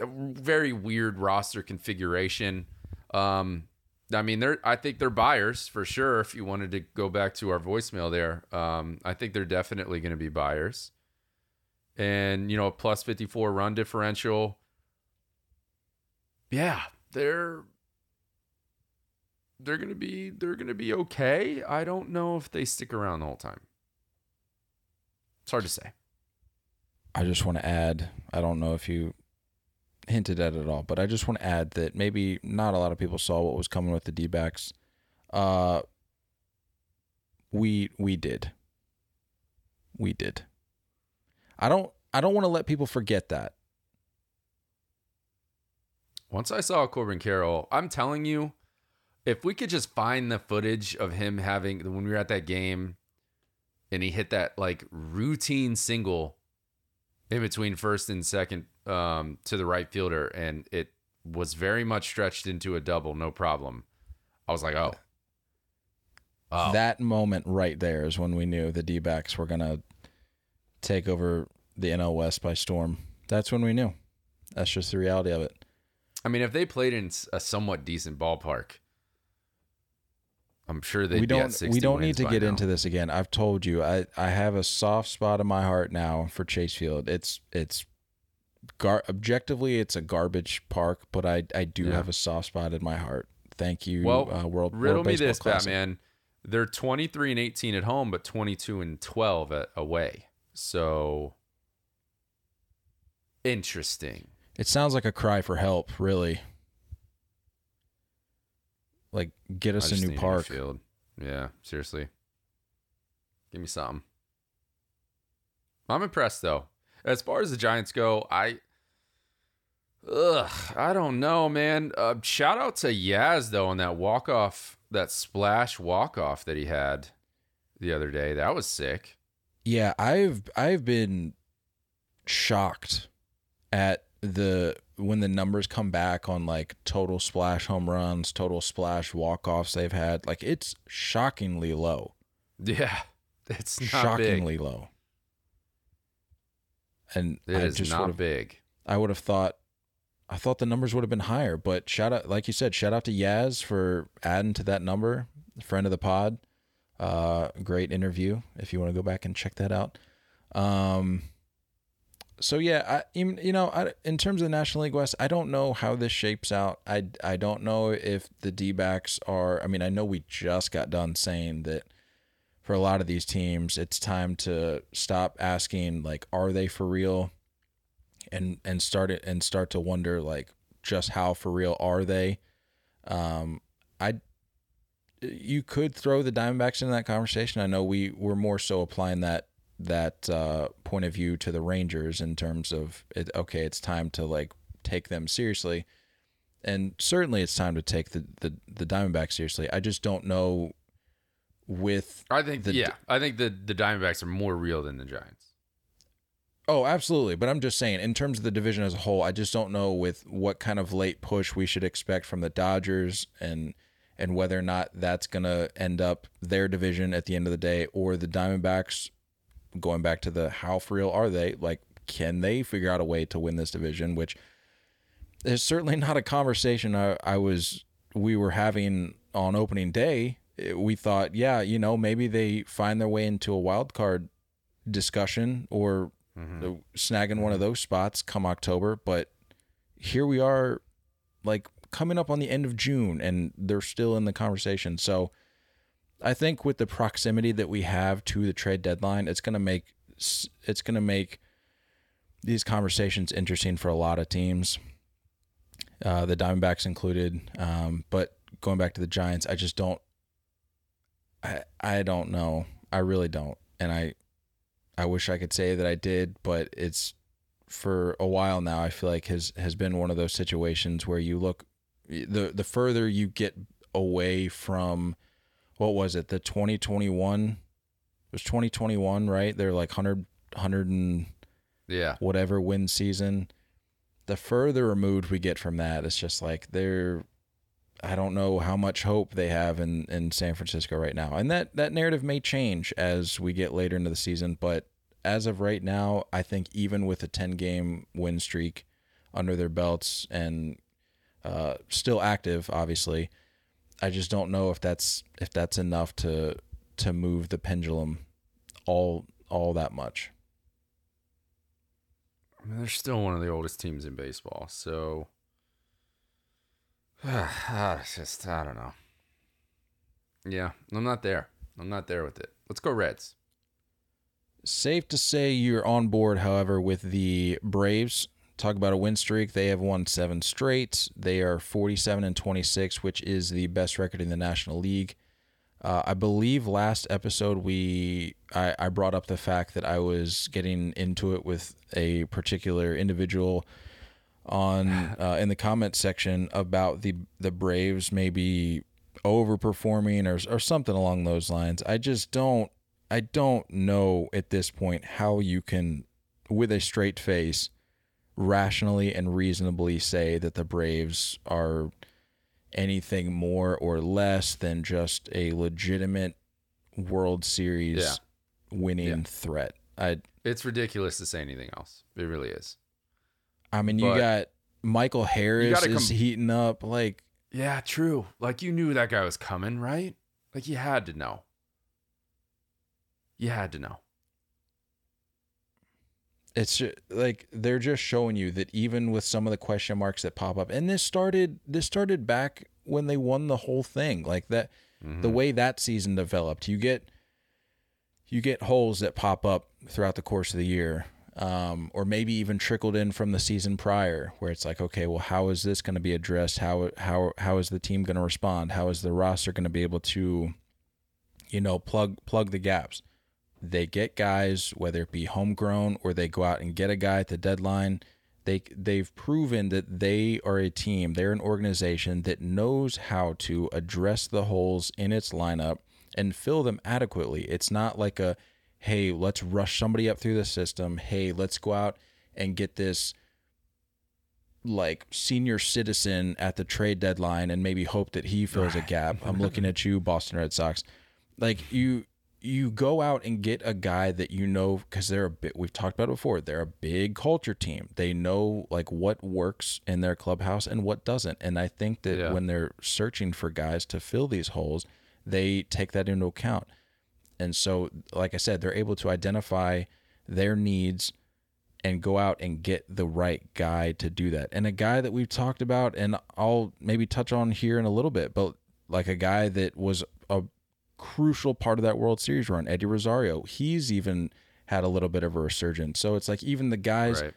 A very weird roster configuration. Um, I mean, they're. I think they're buyers for sure. If you wanted to go back to our voicemail there, um, I think they're definitely going to be buyers. And you know, a plus fifty four run differential. Yeah, they're they're gonna be they're gonna be okay. I don't know if they stick around the whole time. It's hard to say. I just want to add, I don't know if you hinted at it all, but I just want to add that maybe not a lot of people saw what was coming with the D backs. Uh we we did. We did. I don't I don't want to let people forget that. Once I saw Corbin Carroll, I'm telling you, if we could just find the footage of him having when we were at that game and he hit that like routine single in between first and second um, to the right fielder and it was very much stretched into a double, no problem. I was like, oh. Oh. That moment right there is when we knew the D backs were going to take over the NL West by storm. That's when we knew. That's just the reality of it. I mean, if they played in a somewhat decent ballpark, I'm sure they we don't we don't need to get now. into this again. I've told you I I have a soft spot in my heart now for Chase Field. It's it's gar- objectively it's a garbage park, but I I do Yeah. have a soft spot in my heart. Thank you, Well, uh, World riddle World me this, Classic. Batman. They're 23 and 18 at home, but 22 and 12 at away. So interesting. It sounds like a cry for help, really. Like get us a new park. field. Yeah, seriously. Give me something. I'm impressed though. As far as the Giants go, I Ugh, I don't know, man. Uh, shout out to Yaz though on that walk off, that splash walk off that he had the other day. That was sick. Yeah, I've I've been shocked at the when the numbers come back on like total splash home runs, total splash walk offs they've had. Like it's shockingly low. Yeah, it's not shockingly big. low. And It I is just not would have big. I would have thought I thought the numbers would have been higher, but shout out like you said, shout out to Yaz for adding to that number. Friend of the pod. Uh great interview if you want to go back and check that out. Um so yeah, I you know, I, in terms of the National League West, I don't know how this shapes out. I I don't know if the D-backs are I mean, I know we just got done saying that for a lot of these teams, it's time to stop asking like are they for real and and start it and start to wonder like just how for real are they? Um i you could throw the diamondbacks into that conversation. I know we were more so applying that that uh point of view to the rangers in terms of it okay it's time to like take them seriously. And certainly it's time to take the the, the diamondbacks seriously. I just don't know with I think the- yeah, I think the the Diamondbacks are more real than the Giants. Oh, absolutely. But I'm just saying, in terms of the division as a whole, I just don't know with what kind of late push we should expect from the Dodgers and and whether or not that's gonna end up their division at the end of the day, or the Diamondbacks going back to the how for real are they? Like, can they figure out a way to win this division? Which is certainly not a conversation I, I was we were having on opening day. We thought, yeah, you know, maybe they find their way into a wild card discussion or Mm-hmm. snagging one of those spots come October. But here we are, like coming up on the end of June, and they're still in the conversation. So I think with the proximity that we have to the trade deadline, it's gonna make it's gonna make these conversations interesting for a lot of teams, uh, the Diamondbacks included. Um, but going back to the Giants, I just don't. I I don't know. I really don't, and I I wish I could say that I did, but it's for a while now. I feel like has has been one of those situations where you look the the further you get away from what was it the 2021 it was 2021 right they're like 100 100 and Yeah, whatever win season the further removed we get from that it's just like they're I don't know how much hope they have in, in San Francisco right now. And that, that narrative may change as we get later into the season. But as of right now, I think even with a 10 game win streak under their belts and uh, still active, obviously, I just don't know if that's if that's enough to to move the pendulum all all that much. I mean, they're still one of the oldest teams in baseball, so it's just I don't know. Yeah, I'm not there. I'm not there with it. Let's go Reds. Safe to say you're on board, however, with the Braves. Talk about a win streak. They have won seven straight. They are 47 and 26, which is the best record in the National League. Uh, I believe last episode we I, I brought up the fact that I was getting into it with a particular individual on uh, in the comment section about the the Braves maybe overperforming or or something along those lines. I just don't I don't know at this point how you can with a straight face rationally and reasonably say that the Braves are anything more or less than just a legitimate World Series Yeah. winning Yeah. threat. I It's ridiculous to say anything else. It really is. I mean, you But- got Michael Harris is com- heating up. Like, Yeah, true. Like you knew that guy was coming, right? Like you had to know. You had to know. it's ju- like they're just showing you that even with some of the question marks that pop up, and this started this started back when they won the whole thing. Like that, Mm-hmm. the way that season developed, you get you get holes that pop up throughout the course of the year. Um, or maybe even trickled in from the season prior, where it's like, okay, well, how is this going to be addressed? How how how is the team going to respond? How is the roster going to be able to, you know, plug plug the gaps? They get guys, whether it be homegrown or they go out and get a guy at the deadline. They they've proven that they are a team. They're an organization that knows how to address the holes in its lineup and fill them adequately. It's not like a hey, let's rush somebody up through the system. Hey, let's go out and get this like senior citizen at the trade deadline and maybe hope that he fills a gap. I'm looking at you, Boston Red Sox. Like you you go out and get a guy that you know because they're a bit we've talked about it before they're a big culture team. They know like what works in their clubhouse and what doesn't. And i think that Yeah. when they're searching for guys to fill these holes they take that into account. And so like i said they're able to identify their needs and go out and get the right guy to do that. And a guy that we've talked about and i'll maybe touch on here in a little bit but like a guy that was a crucial part of that World Series run, Eddie Rosario. He's even had a little bit of a resurgence. So it's like even the guys Right.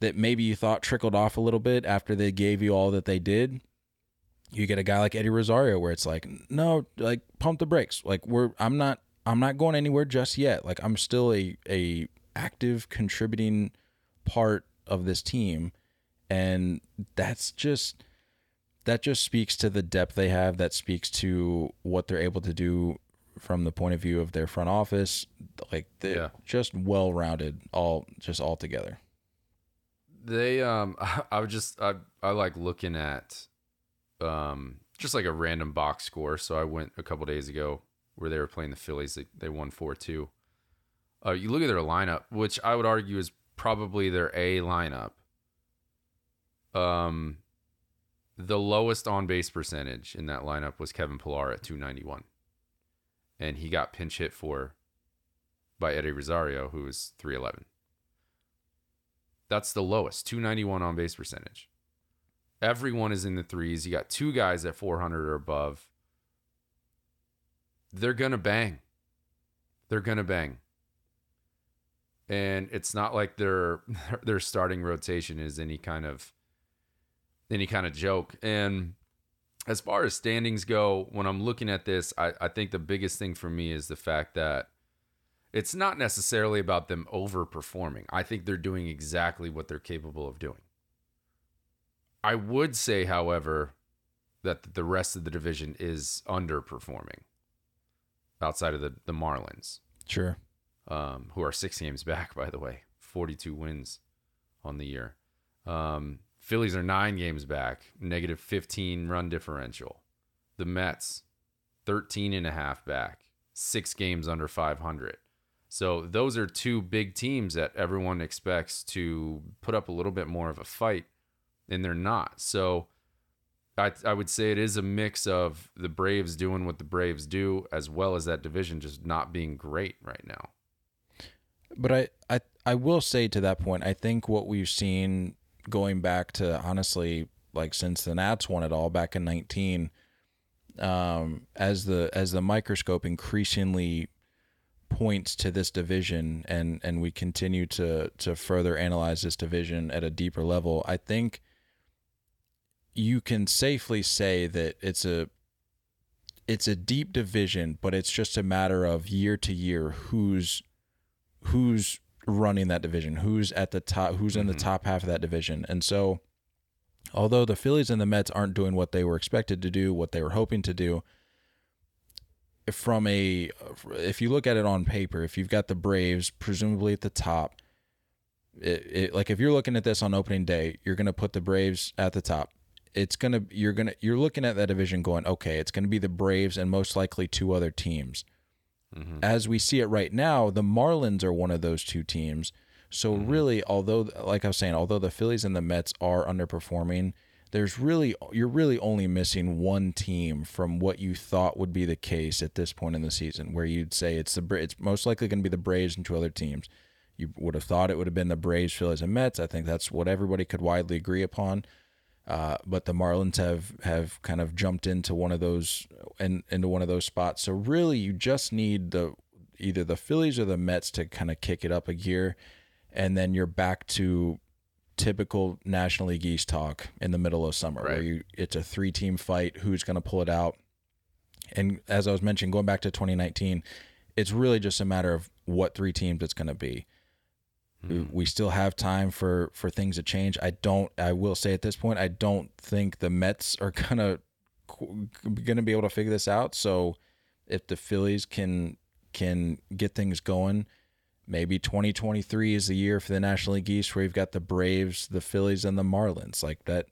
that maybe you thought trickled off a little bit after they gave you all that they did, you get a guy like Eddie Rosario where it's like, no, like pump the brakes. Like we're I'm not I'm not going anywhere just yet. Like I'm still a a active contributing part of this team and that's just that just speaks to the depth they have that speaks to what they're able to do from the point of view of their front office like they're Yeah. just well rounded all just all together They um I would just I I like looking at um just like a random box score. So I went a couple days ago where they were playing the Phillies. They, they won four two. Uh, you look at their lineup, which I would argue is probably their A lineup. Um, the lowest on base percentage in that lineup was Kevin Pillar at 291. And he got pinch hit for by Eddie Rosario, who was 311. That's the lowest, 291 on base percentage. Everyone is in the threes. You got two guys at 400 or above. They're going to bang. They're going to bang. And it's not like their their starting rotation is any kind of any kind of joke. And as far as standings go, when I'm looking at this, I, I think the biggest thing for me is the fact that it's not necessarily about them overperforming. I think they're doing exactly what they're capable of doing. I would say, however, that the rest of the division is underperforming outside of the, the Marlins, sure um, who are six games back, by the way, 42 wins on the year. Um, Phillies are nine games back, negative 15 run differential. The Mets, 13 and a half back, six games under 500. So those are two big teams that everyone expects to put up a little bit more of a fight, and they're not. So I, I would say it is a mix of the Braves doing what the Braves do, as well as that division just not being great right now. But I, I, I will say to that point, I think what we've seen going back to honestly, like since the Nats won it all back in 19, um, as the as the microscope increasingly points to this division and and we continue to to further analyze this division at a deeper level, I think you can safely say that it's a it's a deep division, but it's just a matter of year to year who's who's running that division, who's at the top, who's in the mm-hmm. top half of that division. And so although the Phillies and the Mets aren't doing what they were expected to do, what they were hoping to do, from a if you look at it on paper, if you've got the Braves presumably at the top, it, it, like if you're looking at this on opening day, you're going to put the Braves at the top. It's going to you're going to you're looking at that division going, okay, it's going to be the Braves and most likely two other teams. Mm-hmm. As we see it right now, the Marlins are one of those two teams. So mm-hmm. really, although like I was saying, although the Phillies and the Mets are underperforming, there's really you're really only missing one team from what you thought would be the case at this point in the season, where you'd say it's the it's most likely going to be the Braves and two other teams. You would have thought it would have been the Braves, Phillies, and Mets. I think that's what everybody could widely agree upon. Uh, but the Marlins have have kind of jumped into one of those and into one of those spots. So really, you just need the either the Phillies or the Mets to kind of kick it up a gear, and then you're back to typical National League East talk in the middle of summer, right. where you it's a three team fight. Who's going to pull it out? And as I was mentioning, going back to 2019, it's really just a matter of what three teams it's going to be. Mm. We still have time for for things to change. I don't. I will say at this point, I don't think the Mets are gonna gonna be able to figure this out. So if the Phillies can can get things going, maybe 2023 is the year for the National League East where you've got the Braves, the Phillies, and the Marlins. Like that.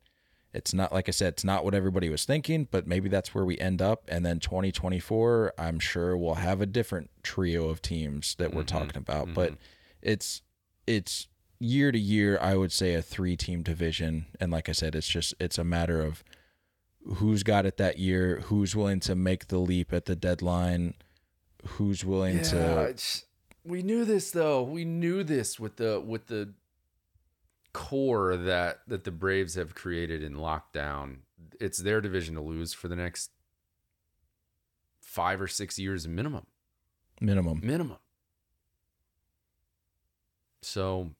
It's not like I said, it's not what everybody was thinking, but maybe that's where we end up. And then 2024, I'm sure we'll have a different trio of teams that we're mm-hmm. talking about. Mm-hmm. But it's it's year to year, I would say a three team division. And like I said, it's just it's a matter of who's got it that year, who's willing to make the leap at the deadline, who's willing yeah, to we knew this though. We knew this with the with the core that that the Braves have created in lockdown. It's their division to lose for the next 5 or 6 years minimum. Minimum. Minimum. So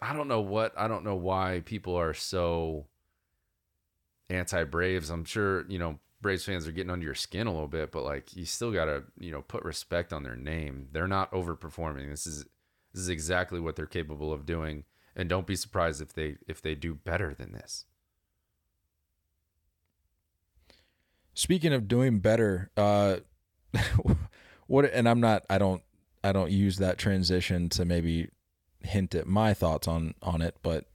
I don't know what I don't know why people are so anti Braves. I'm sure, you know, Braves fans are getting under your skin a little bit, but like you still gotta, you know, put respect on their name. They're not overperforming. This is this is exactly what they're capable of doing. And don't be surprised if they if they do better than this. Speaking of doing better, uh what and I'm not I don't I don't use that transition to maybe hint at my thoughts on on it, but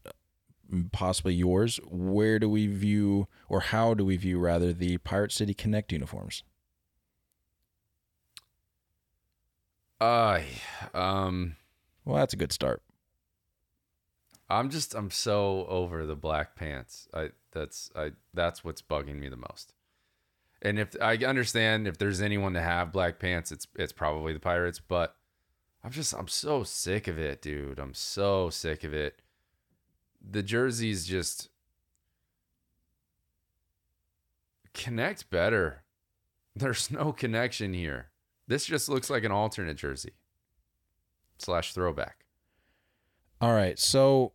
possibly yours. Where do we view, or how do we view rather, the Pirate City Connect uniforms? Uh, um, well, that's a good start. I'm just I'm so over the black pants. I that's I that's what's bugging me the most. And if I understand if there's anyone to have black pants, it's it's probably the Pirates, but I'm just I'm so sick of it, dude. I'm so sick of it. The jerseys just connect better. There's no connection here. This just looks like an alternate jersey slash throwback. All right, so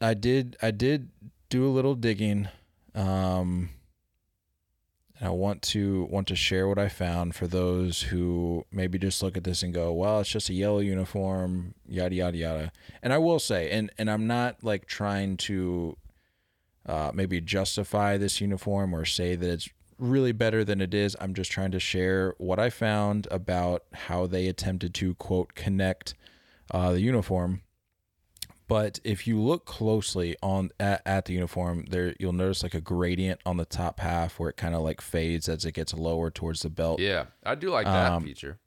I did I did do a little digging. Um, I want to want to share what I found for those who maybe just look at this and go, "Well, it's just a yellow uniform, yada yada yada." And I will say, and and I'm not like trying to uh, maybe justify this uniform or say that it's really better than it is. I'm just trying to share what I found about how they attempted to quote connect uh, the uniform. But if you look closely on at, at the uniform, there you'll notice like a gradient on the top half where it kind of like fades as it gets lower towards the belt. Yeah, I do like that Um, feature.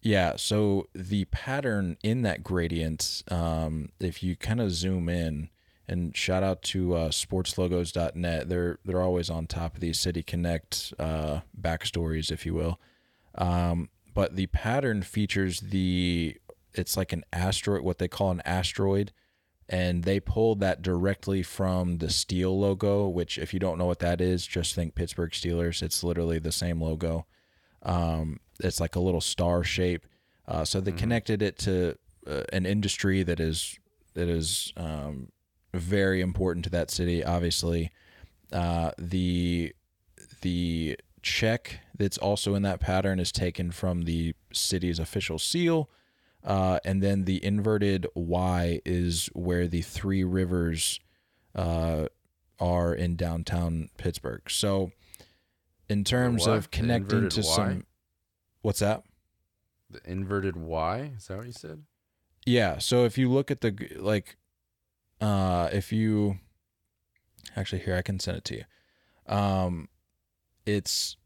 Yeah, so the pattern in that gradient, um, if you kind of zoom in, and shout out to uh, sportslogos.net, they're they're always on top of these City Connect uh, backstories, if you will. Um, but the pattern features the it's like an asteroid, what they call an asteroid, and they pulled that directly from the steel logo. Which, if you don't know what that is, just think Pittsburgh Steelers. It's literally the same logo. Um, it's like a little star shape. Uh, so they connected it to uh, an industry that is that is um, very important to that city. Obviously, uh, the the check that's also in that pattern is taken from the city's official seal. Uh, and then the inverted Y is where the three rivers uh, are in downtown Pittsburgh. So, in terms of connecting to Y? some, what's that? The inverted Y. Is that what you said? Yeah. So if you look at the like, uh, if you actually here, I can send it to you. Um, it's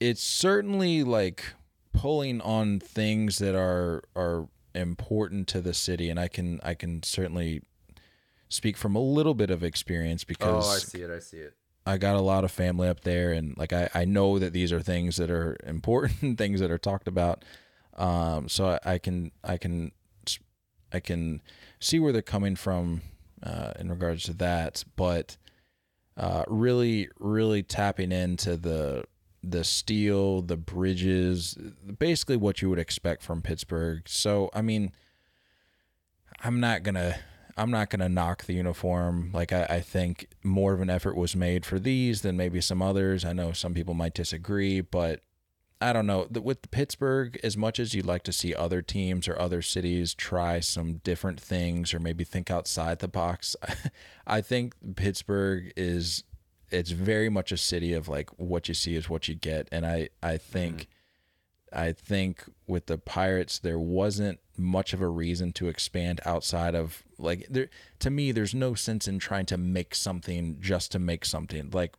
it's certainly like pulling on things that are are important to the city, and I can I can certainly speak from a little bit of experience because Oh, I see it. I see it. I got a lot of family up there, and like I, I know that these are things that are important, things that are talked about. Um, so I, I can I can I can see where they're coming from uh, in regards to that, but uh, really really tapping into the the steel, the bridges, basically what you would expect from Pittsburgh. So I mean, I'm not gonna I'm not gonna knock the uniform. Like I, I think more of an effort was made for these than maybe some others. I know some people might disagree, but I don't know. With Pittsburgh, as much as you'd like to see other teams or other cities try some different things or maybe think outside the box, I think Pittsburgh is it's very much a city of like what you see is what you get, and I I think. I think with the Pirates, there wasn't much of a reason to expand outside of like there. To me, there's no sense in trying to make something just to make something. Like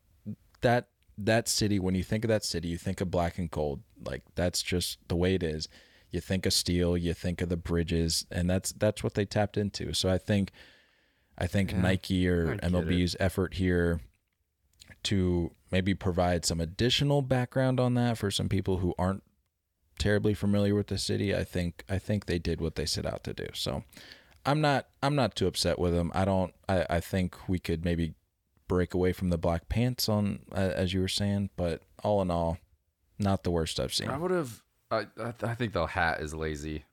that that city. When you think of that city, you think of black and gold. Like that's just the way it is. You think of steel. You think of the bridges, and that's that's what they tapped into. So I think, I think Yeah, Nike or MLB's effort here to maybe provide some additional background on that for some people who aren't terribly familiar with the city, I think I think they did what they set out to do. So I'm not I'm not too upset with them. I don't I, I think we could maybe break away from the black pants on uh, as you were saying, but all in all, not the worst I've seen. I would have. I, I I think the hat is lazy.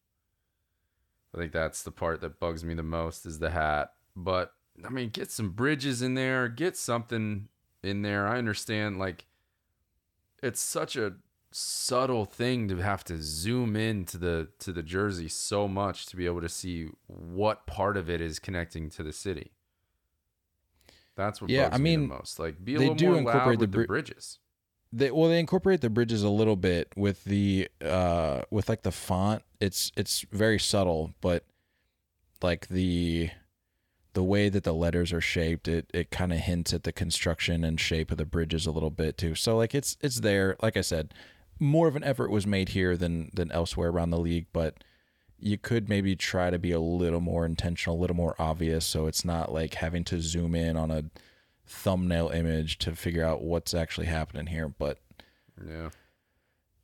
I think that's the part that bugs me the most is the hat. But I mean, get some bridges in there, get something in there. I understand, like, it's such a subtle thing to have to zoom in to the to the jersey so much to be able to see what part of it is connecting to the city. That's what Yeah, bugs I me mean, the most. Like, be a they little do more incorporate loud the with the bridges. they well they incorporate the bridges a little bit with the uh with like the font it's it's very subtle but like the the way that the letters are shaped it it kind of hints at the construction and shape of the bridges a little bit too so like it's it's there like i said more of an effort was made here than than elsewhere around the league but you could maybe try to be a little more intentional a little more obvious so it's not like having to zoom in on a thumbnail image to figure out what's actually happening here. But Yeah.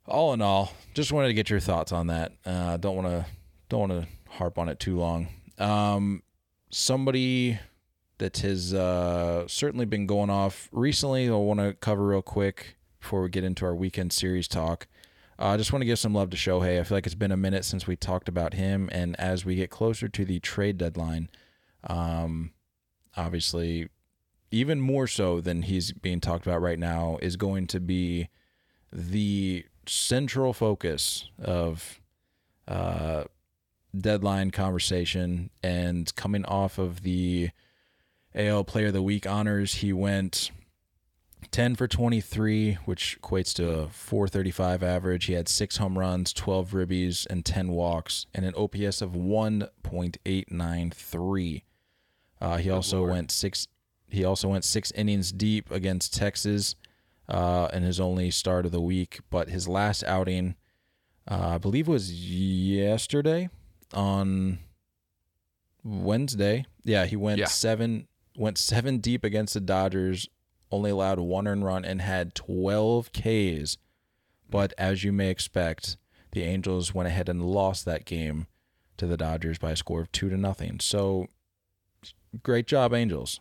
all in all, just wanted to get your thoughts on that. Uh, don't want to don't want to harp on it too long. Um, somebody that has uh, certainly been going off recently. I want to cover real quick before we get into our weekend series talk. Uh, I just want to give some love to Shohei. I feel like it's been a minute since we talked about him, and as we get closer to the trade deadline, um, obviously, even more so than he's being talked about right now, is going to be the central focus of uh, deadline conversation. And coming off of the AL Player of the Week honors, he went 10 for 23, which equates to a 435 average. He had six home runs, 12 ribbies, and 10 walks, and an OPS of 1.893. Uh, he also Lord. went six. He also went six innings deep against Texas uh, in his only start of the week. But his last outing, uh, I believe, was yesterday on Wednesday. Yeah, he went Yeah. seven went seven deep against the Dodgers, only allowed one earned run and had twelve Ks. But as you may expect, the Angels went ahead and lost that game to the Dodgers by a score of two to nothing. So great job, Angels.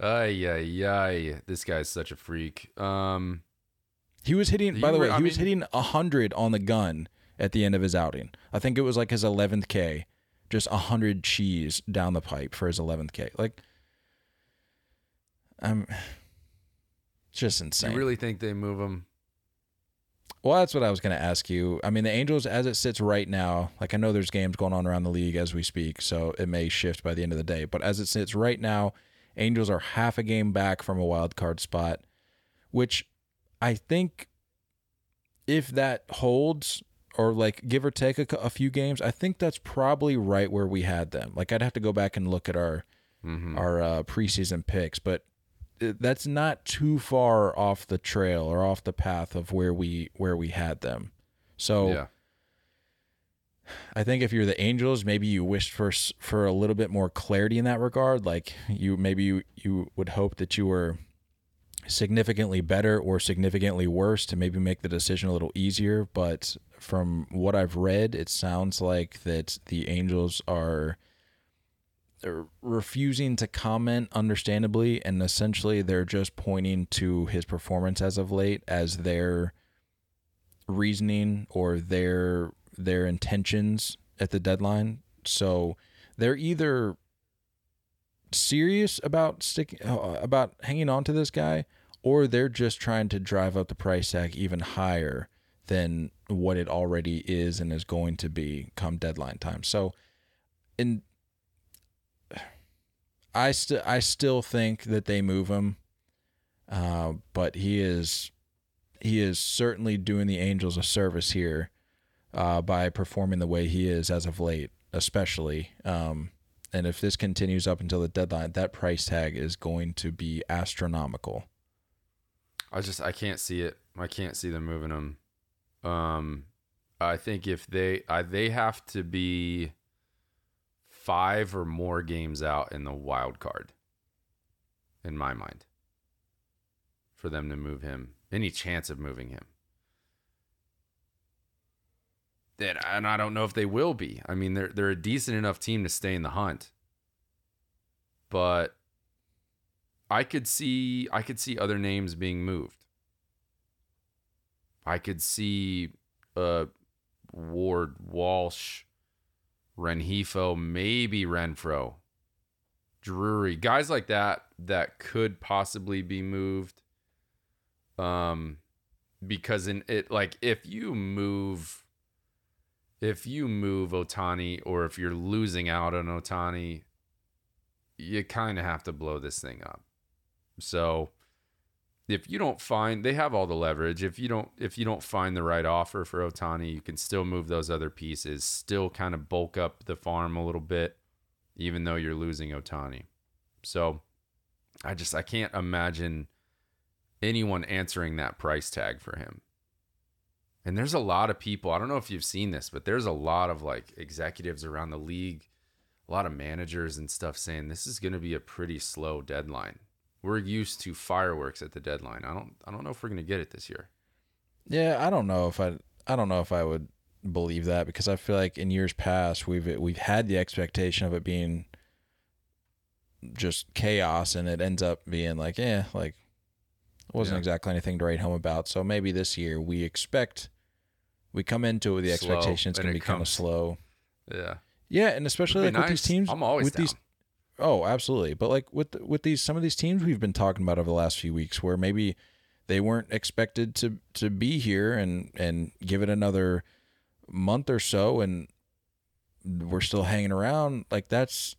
Ay, ay, ay. This guy's such a freak. Um, He was hitting. By the way, were- I he was mean- hitting hundred on the gun at the end of his outing. I think it was like his eleventh K, just hundred cheese down the pipe for his eleventh K. Like, I'm it's just insane. you really think they move him? well, that's what I was going to ask you. I mean, the Angels, as it sits right now, like I know there's games going on around the league as we speak, so it may shift by the end of the day. But as it sits right now, Angels are half a game back from a wild card spot, which I think if that holds or like give or take a, a few games, I think that's probably right where we had them. Like I'd have to go back and look at our Mm-hmm. our uh, preseason picks, but uh, that's not too far off the trail or off the path of where we where we had them. So yeah. I think if you're the Angels, maybe you wished for for a little bit more clarity in that regard. Like you maybe you, you would hope that you were significantly better or significantly worse to maybe make the decision a little easier. But from what I've read, it sounds like that the Angels are refusing to comment understandably and essentially they're just pointing to his performance as of late as their reasoning or their their intentions at the deadline. So they're either serious about sticking uh, about hanging on to this guy or they're just trying to drive up the price tag even higher than what it already is and is going to be come deadline time so in I still I still think that they move him, uh, but he is he is certainly doing the Angels a service here uh, by performing the way he is as of late, especially. Um, and if this continues up until the deadline, that price tag is going to be astronomical. I just I can't see it. I can't see them moving him. Um, I think if they I, they have to be five or more games out in the wild card, in my mind, for them to move him. Any chance of moving him? That and I don't know if they will be. I mean, they're they're a decent enough team to stay in the hunt, but I could see I could see other names being moved. I could see uh Ward, Walsh, Renhefo, maybe Renfroe, Drury, guys like that that could possibly be moved. Um, because in it like if you move, if you move Ohtani or if you're losing out on Ohtani, you kind of have to blow this thing up. So if you don't find they have all the leverage, if you don't if you don't find the right offer for Ohtani, you can still move those other pieces, still kind of bulk up the farm a little bit, even though you're losing Ohtani. So I just I can't imagine anyone answering that price tag for him. And there's a lot of people, I don't know if you've seen this, but there's a lot of like executives around the league, a lot of managers and stuff saying this is going to be a pretty slow deadline we're used to fireworks at the deadline. I don't I don't know if we're gonna get it this year. Yeah, I don't know if I I don't know if I would believe that because I feel like in years past we've we've had the expectation of it being just chaos and it ends up being like, eh, like it wasn't Yeah. exactly anything to write home about. So maybe this year we expect we come into it with the Slow, expectation it's going to it be kind of comes. slow. Yeah, Yeah, and especially like be with these teams, I'm always with down. these Oh, absolutely. But like with with these some of these teams we've been talking about over the last few weeks where maybe they weren't expected to to be here and and give it another month or so and we're still hanging around like that's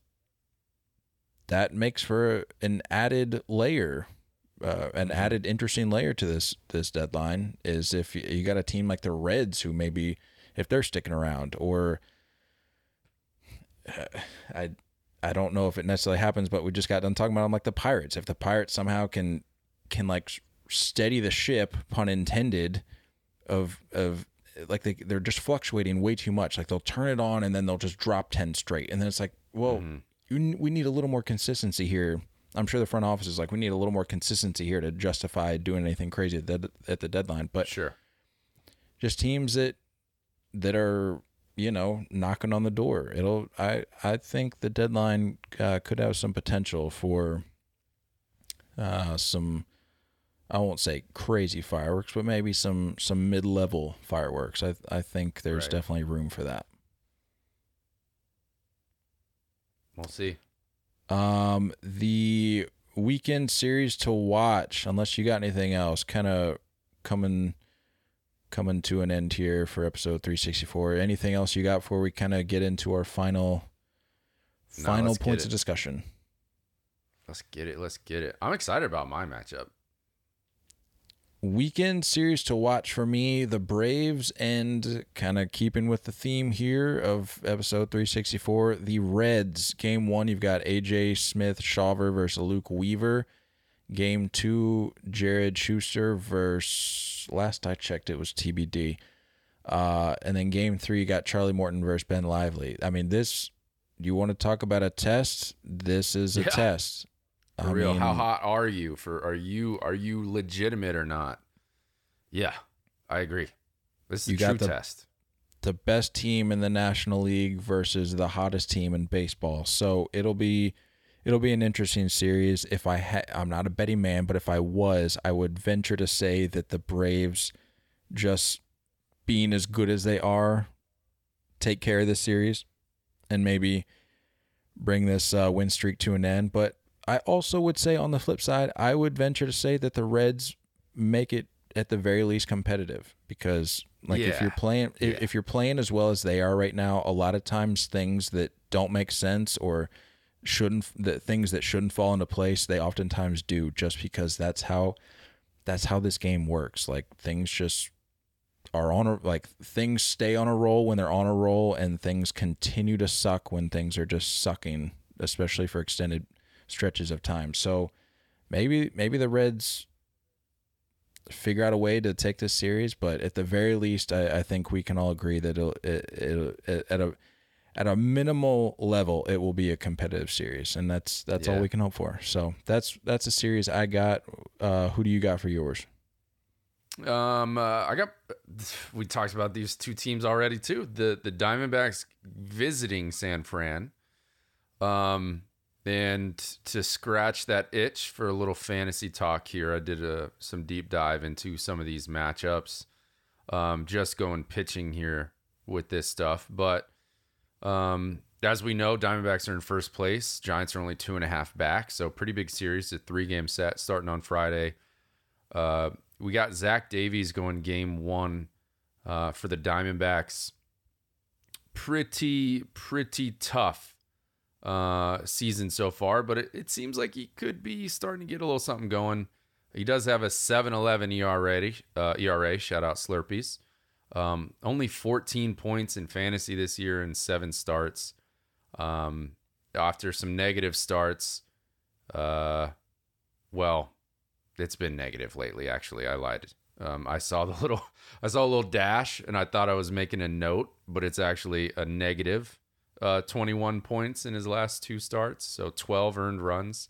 that makes for an added layer, uh, an added interesting layer to this this deadline. Is if you, you got a team like the Reds who maybe if they're sticking around, or I I don't know if it necessarily happens, but we just got done talking about them like the Pirates. If the Pirates somehow can can like steady the ship, pun intended, of of like they they're just fluctuating way too much. Like they'll turn it on and then they'll just drop ten straight, and then it's like, well, Mm-hmm. we need a little more consistency here. I'm sure the front office is like, we need a little more consistency here to justify doing anything crazy at the, at the deadline. But Sure. just teams that that are you know knocking on the door. It'll I I think the deadline uh, could have some potential for uh, some. I won't say crazy fireworks, but maybe some some mid level fireworks. I I think there's Right. definitely room for that. We'll see. Um, the weekend series to watch, unless you got anything else, kind of coming coming to an end here for episode 364. Anything else you got before we kind of get into our final No, final points of discussion? Let's get it. Let's get it. I'm excited about my matchup. Weekend series to watch for me, the Braves, and kind of keeping with the theme here of episode 364, the Reds. Game one, you've got AJ Smith Shawver versus Luke Weaver. Game two, Jared Schuster versus, last I checked, it was TBD. Uh, and then game three, you got Charlie Morton versus Ben Lively. I mean, this, you want to talk about a test? This is a Yeah. test. For I real. How hot are you for are you are you legitimate or not? Yeah. I agree. This is You a got true the- test. the best team in the National League versus the hottest team in baseball. So it'll be it'll be an interesting series. If I ha- I'm not a betting man, but if I was, I would venture to say that the Braves just being as good as they are take care of this series and maybe bring this uh, win streak to an end. But I also would say on the flip side, I would venture to say that the Reds make it at the very least competitive because like if you're playing Yeah. if you're playing as well as they are right now, a lot of times things that don't make sense or shouldn't the things that shouldn't fall into place, they oftentimes do just because that's how that's how this game works. Like things just are on a like things stay on a roll when they're on a roll and things continue to suck when things are just sucking, especially for extended stretches of time. So maybe maybe the Reds figure out a way to take this series, but at the very least, I, I think we can all agree that it'll, it, it'll, it, at a at a minimal level, it will be a competitive series, and that's that's all we can hope for. So that's that's a series I got. Uh, who do you got for yours? Um, uh, I got. We talked about these two teams already too. The the Diamondbacks visiting San Fran. Um, and to scratch that itch for a little fantasy talk here, I did a some deep dive into some of these matchups. Um, just going pitching here with this stuff, but um, as we know, Diamondbacks are in first place. Giants are only two and a half back, so pretty big series. A three game set starting on Friday. Uh, we got Zach Davies going game one uh, for the Diamondbacks. Pretty, pretty tough uh, season so far, but it, it seems like he could be starting to get a little something going. He does have a 7-11 ERA. ERA. Shout out Slurpees. Um, only 14 points in fantasy this year and seven starts. Um, after some negative starts, uh, well, it's been negative lately. Actually, I lied. Um, I saw the little, I saw a little dash, and I thought I was making a note, but it's actually a negative. Uh, 21 points in his last two starts, so 12 earned runs.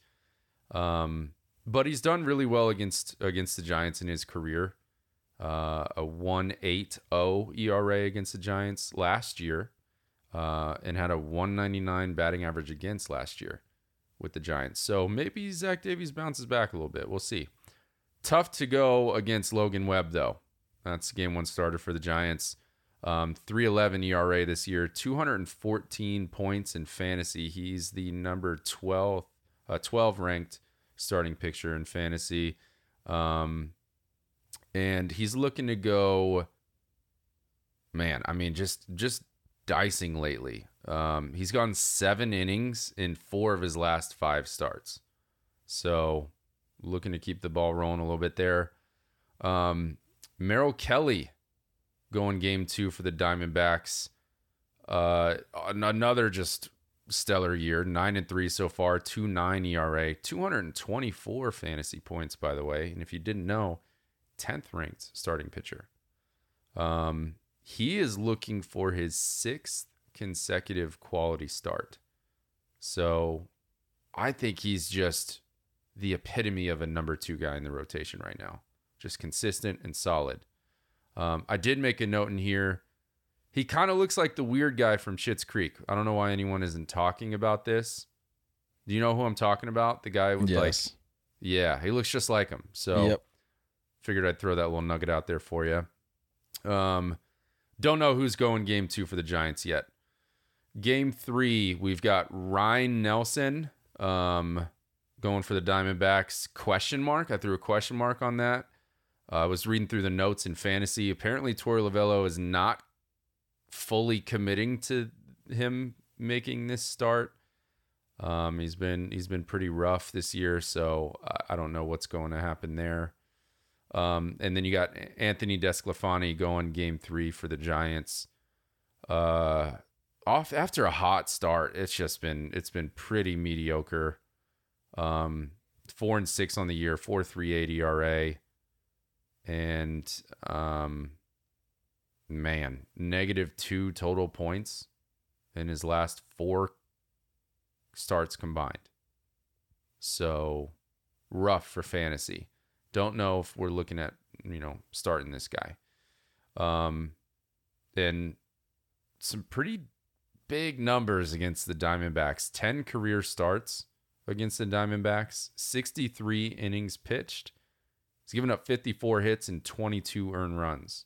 Um, but he's done really well against against the Giants in his career. Uh, a 1.80 ERA against the Giants last year, uh, and had a 199 batting average against last year with the Giants. So maybe Zach Davies bounces back a little bit. We'll see. Tough to go against Logan Webb though. That's game one starter for the Giants. Um, 311 ERA this year, 214 points in fantasy. He's the number 12, uh, 12 ranked starting pitcher in fantasy. Um, and he's looking to go, man, I mean, just, just dicing lately. Um, he's gone seven innings in four of his last five starts. So looking to keep the ball rolling a little bit there. Um, Merrill Kelly going game two for the Diamondbacks. Uh, another just stellar year, nine and three so far, two nine ERA, 224 fantasy points, by the way. And if you didn't know, 10th ranked starting pitcher. Um, he is looking for his sixth consecutive quality start. So I think he's just the epitome of a number two guy in the rotation right now. Just consistent and solid. Um, I did make a note in here. He kind of looks like the weird guy from Schitt's Creek. I don't know why anyone isn't talking about this. Do you know who I'm talking about? The guy with like, Yes. yeah, he looks just like him. So Yep. Figured I'd throw that little nugget out there for you. Um, don't know who's going game two for the Giants yet. Game three, we've got Ryne Nelson um, going for the Diamondbacks. Question mark. I threw a question mark on that. Uh, I was reading through the notes in fantasy. Apparently, Torey Lovullo is not fully committing to him making this start. Um, he's been he's been pretty rough this year, so I- I don't know what's going to happen there. Um, and then you got Anthony DeSclafani going game three for the Giants. Uh, off after a hot start, it's just been it's been pretty mediocre. Um, four and six on the year, four three eight ERA, and um, man, negative two total points in his last four starts combined. So rough for fantasy. Don't know if we're looking at, you know, starting this guy. Um and some pretty big numbers against the Diamondbacks. 10 career starts against the Diamondbacks, 63 innings pitched. He's given up 54 hits and 22 earned runs.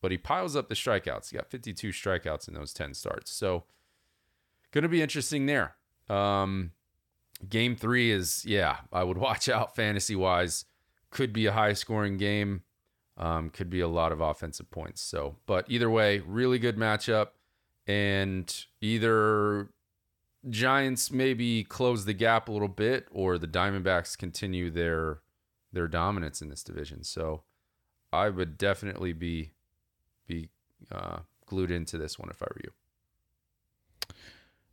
But he piles up the strikeouts. He got 52 strikeouts in those 10 starts. So going to be interesting there. Um, game three is, yeah, I would watch out fantasy wise. Could be a high scoring game. Um, could be a lot of offensive points. So, but either way, really good matchup. And either Giants maybe close the gap a little bit, or the Diamondbacks continue their their dominance in this division. So, I would definitely be be uh, glued into this one if I were you.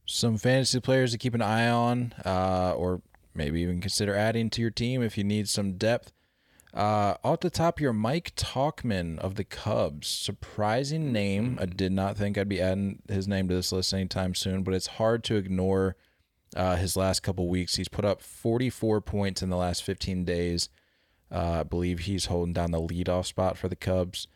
Some fantasy players to keep an eye on, uh, or maybe even consider adding to your team if you need some depth. Uh, off the top here, Mike Tauchman of the Cubs. Surprising name. I did not think I'd be adding his name to this list anytime soon, but it's hard to ignore uh, his last couple weeks. He's put up 44 points in the last 15 days. Uh, I believe he's holding down the leadoff spot for the Cubs.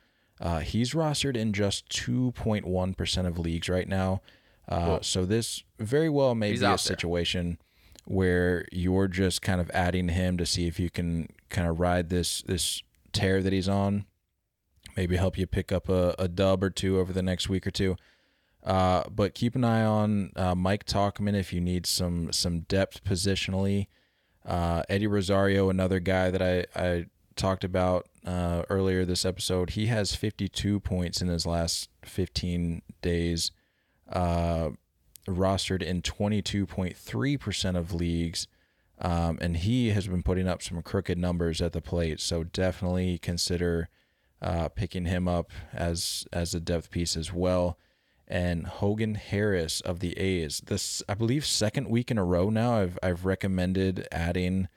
Uh, he's rostered in just 2.1% of leagues right now. Uh, Cool. So this very well may He's be a situation where you're just kind of adding him to see if you can kind of ride this this tear that he's on. Maybe help you pick up a, a dub or two over the next week or two. Uh, but keep an eye on uh, Mike Tauchman if you need some some depth positionally. Uh, Eddie Rosario, another guy that I, I talked about uh, earlier this episode, he has 52 points in his last 15 days, uh, rostered in 22.3% of leagues. Um, and he has been putting up some crooked numbers at the plate. So definitely consider uh, picking him up as as a depth piece as well. And Hogan Harris of the A's, this I believe second week in a row now. I've I've recommended adding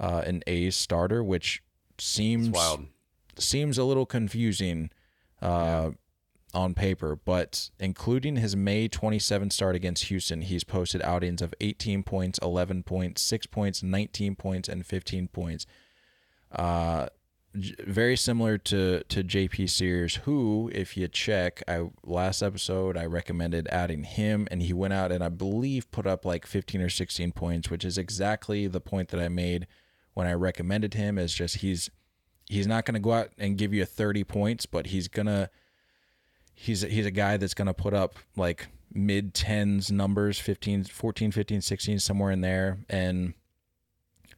uh, an A's starter, which seems wild. seems a little confusing uh, on paper, but including his May 27 start against Houston, he's posted outings of 18 points, 11 points, 6 points, 19 points, and 15 points. Uh, very similar to to JP Sears, who, if you check, I last episode I recommended adding him, and he went out and I believe put up like 15 or 16 points, which is exactly the point that I made when I recommended him. Is just he's he's not going to go out and give you 30 points, but he's gonna he's he's a guy that's going to put up like mid 10s numbers 15 14 15 16 somewhere in there and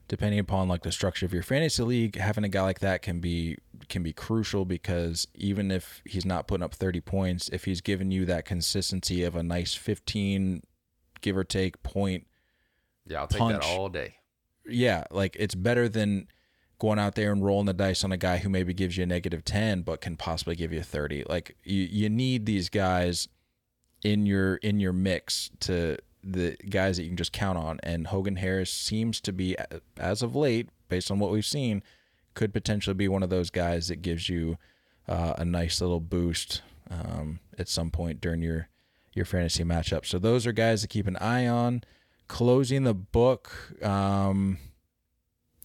depending upon like the structure of your fantasy league, having a guy like that can be can be crucial because even if he's not putting up 30 points, if he's giving you that consistency of a nice 15 give or take point Yeah, I'll take Punch. that all day. yeah, like it's better than going out there and rolling the dice on a guy who maybe gives you a negative 10 but can possibly give you a 30. Like you you need these guys in your in your mix to the guys that you can just count on and Hogan Harris seems to be as of late based on what we've seen could potentially be one of those guys that gives you uh, a nice little boost um, at some point during your your fantasy matchup. So those are guys to keep an eye on. Closing the book, um,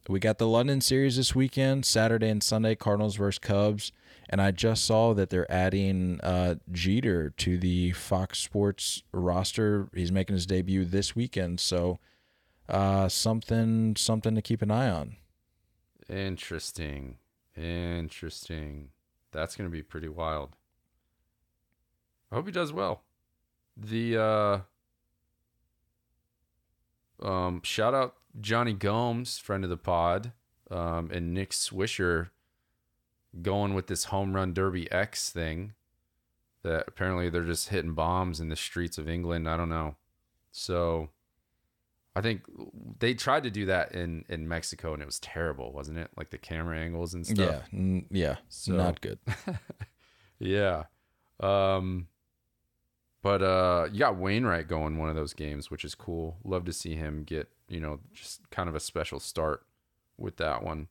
we got the London series this weekend, Saturday and Sunday, Cardinals versus Cubs. And I just saw that they're adding uh, Jeter to the Fox Sports roster. He's making his debut this weekend, so uh, something something to keep an eye on. Interesting. Interesting. That's going to be pretty wild. I hope he does well. The uh um shout out Jonny Gomes, friend of the pod, um and Nick Swisher going with this home run derby X thing that apparently they're just hitting bombs in the streets of England, I don't know. So I think they tried to do that in in Mexico and it was terrible, wasn't it? Like the camera angles and stuff. Yeah, n- yeah, So- not good. yeah. Um but uh you got Wainwright going one of those games, which is cool. Love to see him get, you know, just kind of a special start with that one.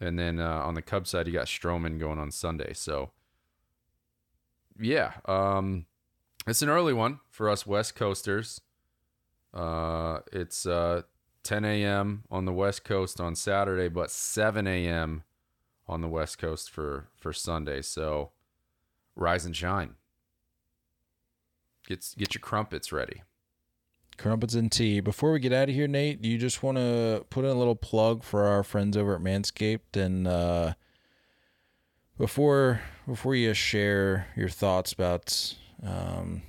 And then uh on the Cubs side you got Stroman going on Sunday. So yeah, um it's an early one for us West Coasters. Uh it's uh 10 a.m. on the West Coast on Saturday, but 7 a.m. on the West Coast for for Sunday. So rise and shine. Get get your crumpets ready. Crumpets and tea. Before we get out of here, Nate, you just want to put in a little plug for our friends over at Manscaped and uh, before before you share your thoughts about um,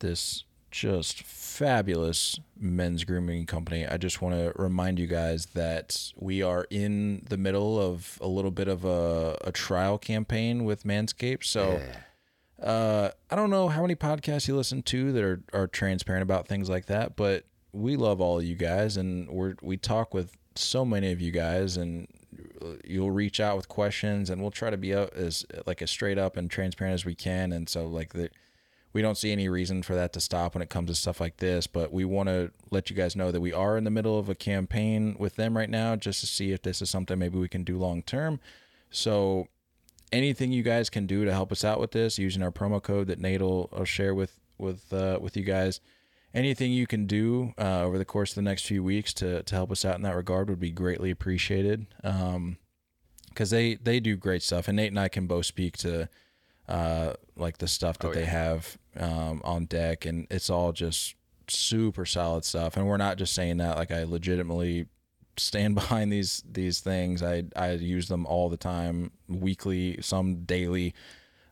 this just fabulous men's grooming company, I just want to remind you guys that we are in the middle of a little bit of a, a trial campaign with Manscaped. So. Uh, I don't know how many podcasts you listen to that are, are transparent about things like that, but we love all of you guys, and we're we talk with so many of you guys, and you'll reach out with questions, and we'll try to be as like as straight up and transparent as we can, and so like the. We don't see any reason for that to stop when it comes to stuff like this, but we want to let you guys know that we are in the middle of a campaign with them right now just to see if this is something maybe we can do long term. So anything you guys can do to help us out with this using our promo code that Nate will, will share with with uh, with you guys. Anything you can do uh, over the course of the next few weeks to to help us out in that regard would be greatly appreciated. Um, because they they do great stuff, and Nate and I can both speak to uh like the stuff that Oh, they have um on deck, and it's all just super solid stuff. And we're not just saying that; like I legitimately stand behind these these things. I I use them all the time, weekly, some daily.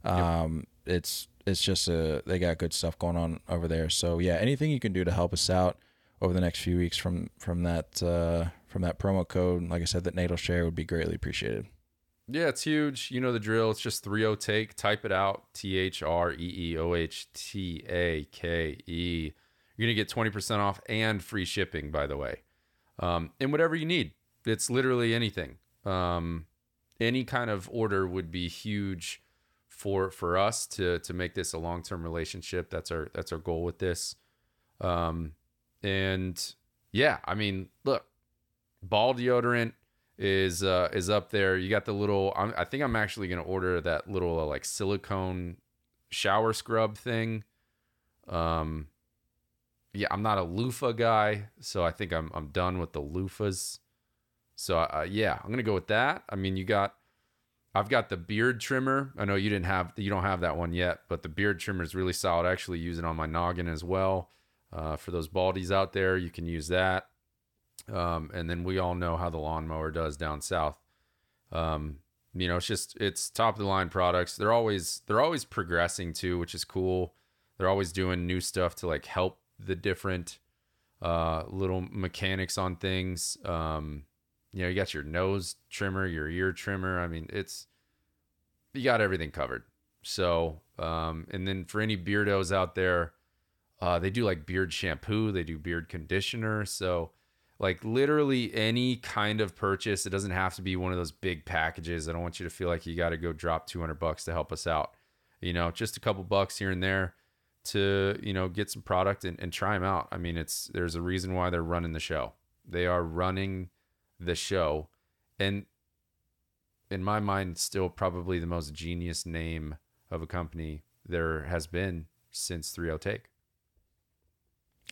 Um, it's it's just a they got good stuff going on over there. So yeah, anything you can do to help us out over the next few weeks from from that uh, from that promo code, like I said, that Nate will share would be greatly appreciated. Yeah, it's huge. You know the drill. It's just 30 take. Type it out. T H R E E O H T A K E. You're going to get 20% off and free shipping, by the way. Um, and whatever you need. It's literally anything. Um, any kind of order would be huge for for us to to make this a long-term relationship. That's our that's our goal with this. Um, and yeah, I mean, look, ball deodorant is uh is up there. You got the little. I'm, I think I'm actually gonna order that little uh, like silicone shower scrub thing. Um, yeah, I'm not a loofah guy, so I think I'm I'm done with the loofahs. So uh, yeah, I'm gonna go with that. I mean, you got. I've got the beard trimmer. I know you didn't have you don't have that one yet, but the beard trimmer is really solid. I actually use it on my noggin as well. Uh, for those baldies out there, you can use that. Um, and then we all know how the lawnmower does down south. Um, you know, it's just it's top of the line products. They're always they're always progressing too, which is cool. They're always doing new stuff to like help the different uh, little mechanics on things. Um, you know, you got your nose trimmer, your ear trimmer. I mean, it's you got everything covered. So, um, and then for any beardos out there, uh, they do like beard shampoo, they do beard conditioner. So, like literally any kind of purchase, it doesn't have to be one of those big packages. I don't want you to feel like you got to go drop 200 bucks to help us out. You know, just a couple bucks here and there to, you know, get some product and, and try them out. I mean, it's, there's a reason why they're running the show. They are running the show. And in my mind, still probably the most genius name of a company there has been since 30 Take.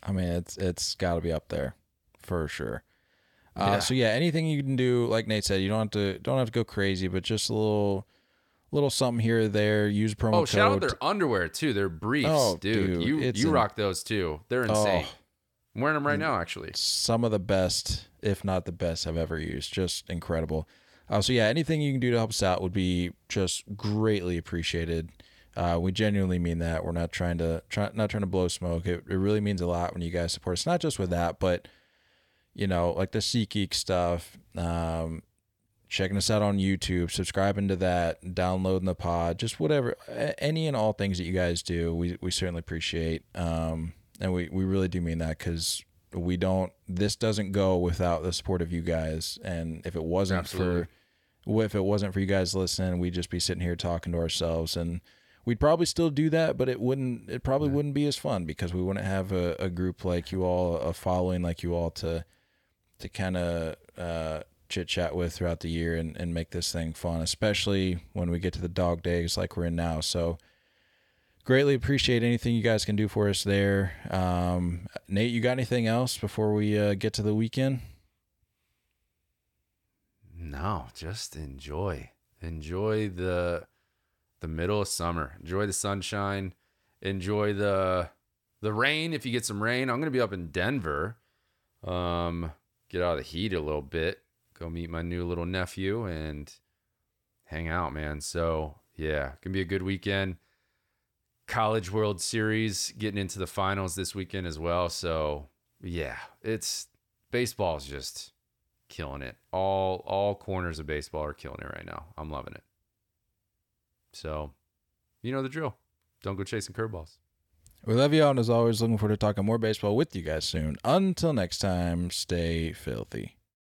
I mean, it's it's got to be up there for sure. Uh, Yeah. So yeah, anything you can do, like Nate said, you don't have to don't have to go crazy, but just a little little something here or there. Use promo Oh, shout out their underwear too. Their briefs, Oh, dude. dude, You you rock those too. They're insane. Oh. I'm wearing them right now, actually. some of the best, if not the best, I've ever used. Just incredible. Uh, so yeah, anything you can do to help us out would be just greatly appreciated. Uh, we genuinely mean that. We're not trying to try, not trying to blow smoke. It, it really means a lot when you guys support us. Not just with that, but you know, like the SeatGeek stuff. Um, checking us out on YouTube, subscribing to that, downloading the pod, just whatever, any and all things that you guys do, we, we certainly appreciate. Um, and we, we really do mean that because we don't, this doesn't go without the support of you guys. And if it wasn't Absolutely. for, if it wasn't for you guys listening, we'd just be sitting here talking to ourselves and we'd probably still do that, but it wouldn't, it probably wouldn't be as fun because we wouldn't have a, a group like you all, a following like you all to, to kind of uh, chit chat with throughout the year and, and make this thing fun, especially when we get to the dog days like we're in now. So, greatly appreciate anything you guys can do for us there. Um, Nate, you got anything else before we uh, get to the weekend? No, just enjoy. Enjoy the the middle of summer. Enjoy the sunshine. Enjoy the the rain if you get some rain. I'm gonna be up in Denver. Um, get out of the heat a little bit. Go meet my new little nephew and hang out, man. So yeah, gonna be a good weekend. College World Series getting into the finals this weekend as well. So yeah, it's baseball's just killing it. All all corners of baseball are killing it right now. I'm loving it. So, you know the drill. Don't go chasing curveballs. We love you all, and as always, looking forward to talking more baseball with you guys soon. Until next time, stay filthy.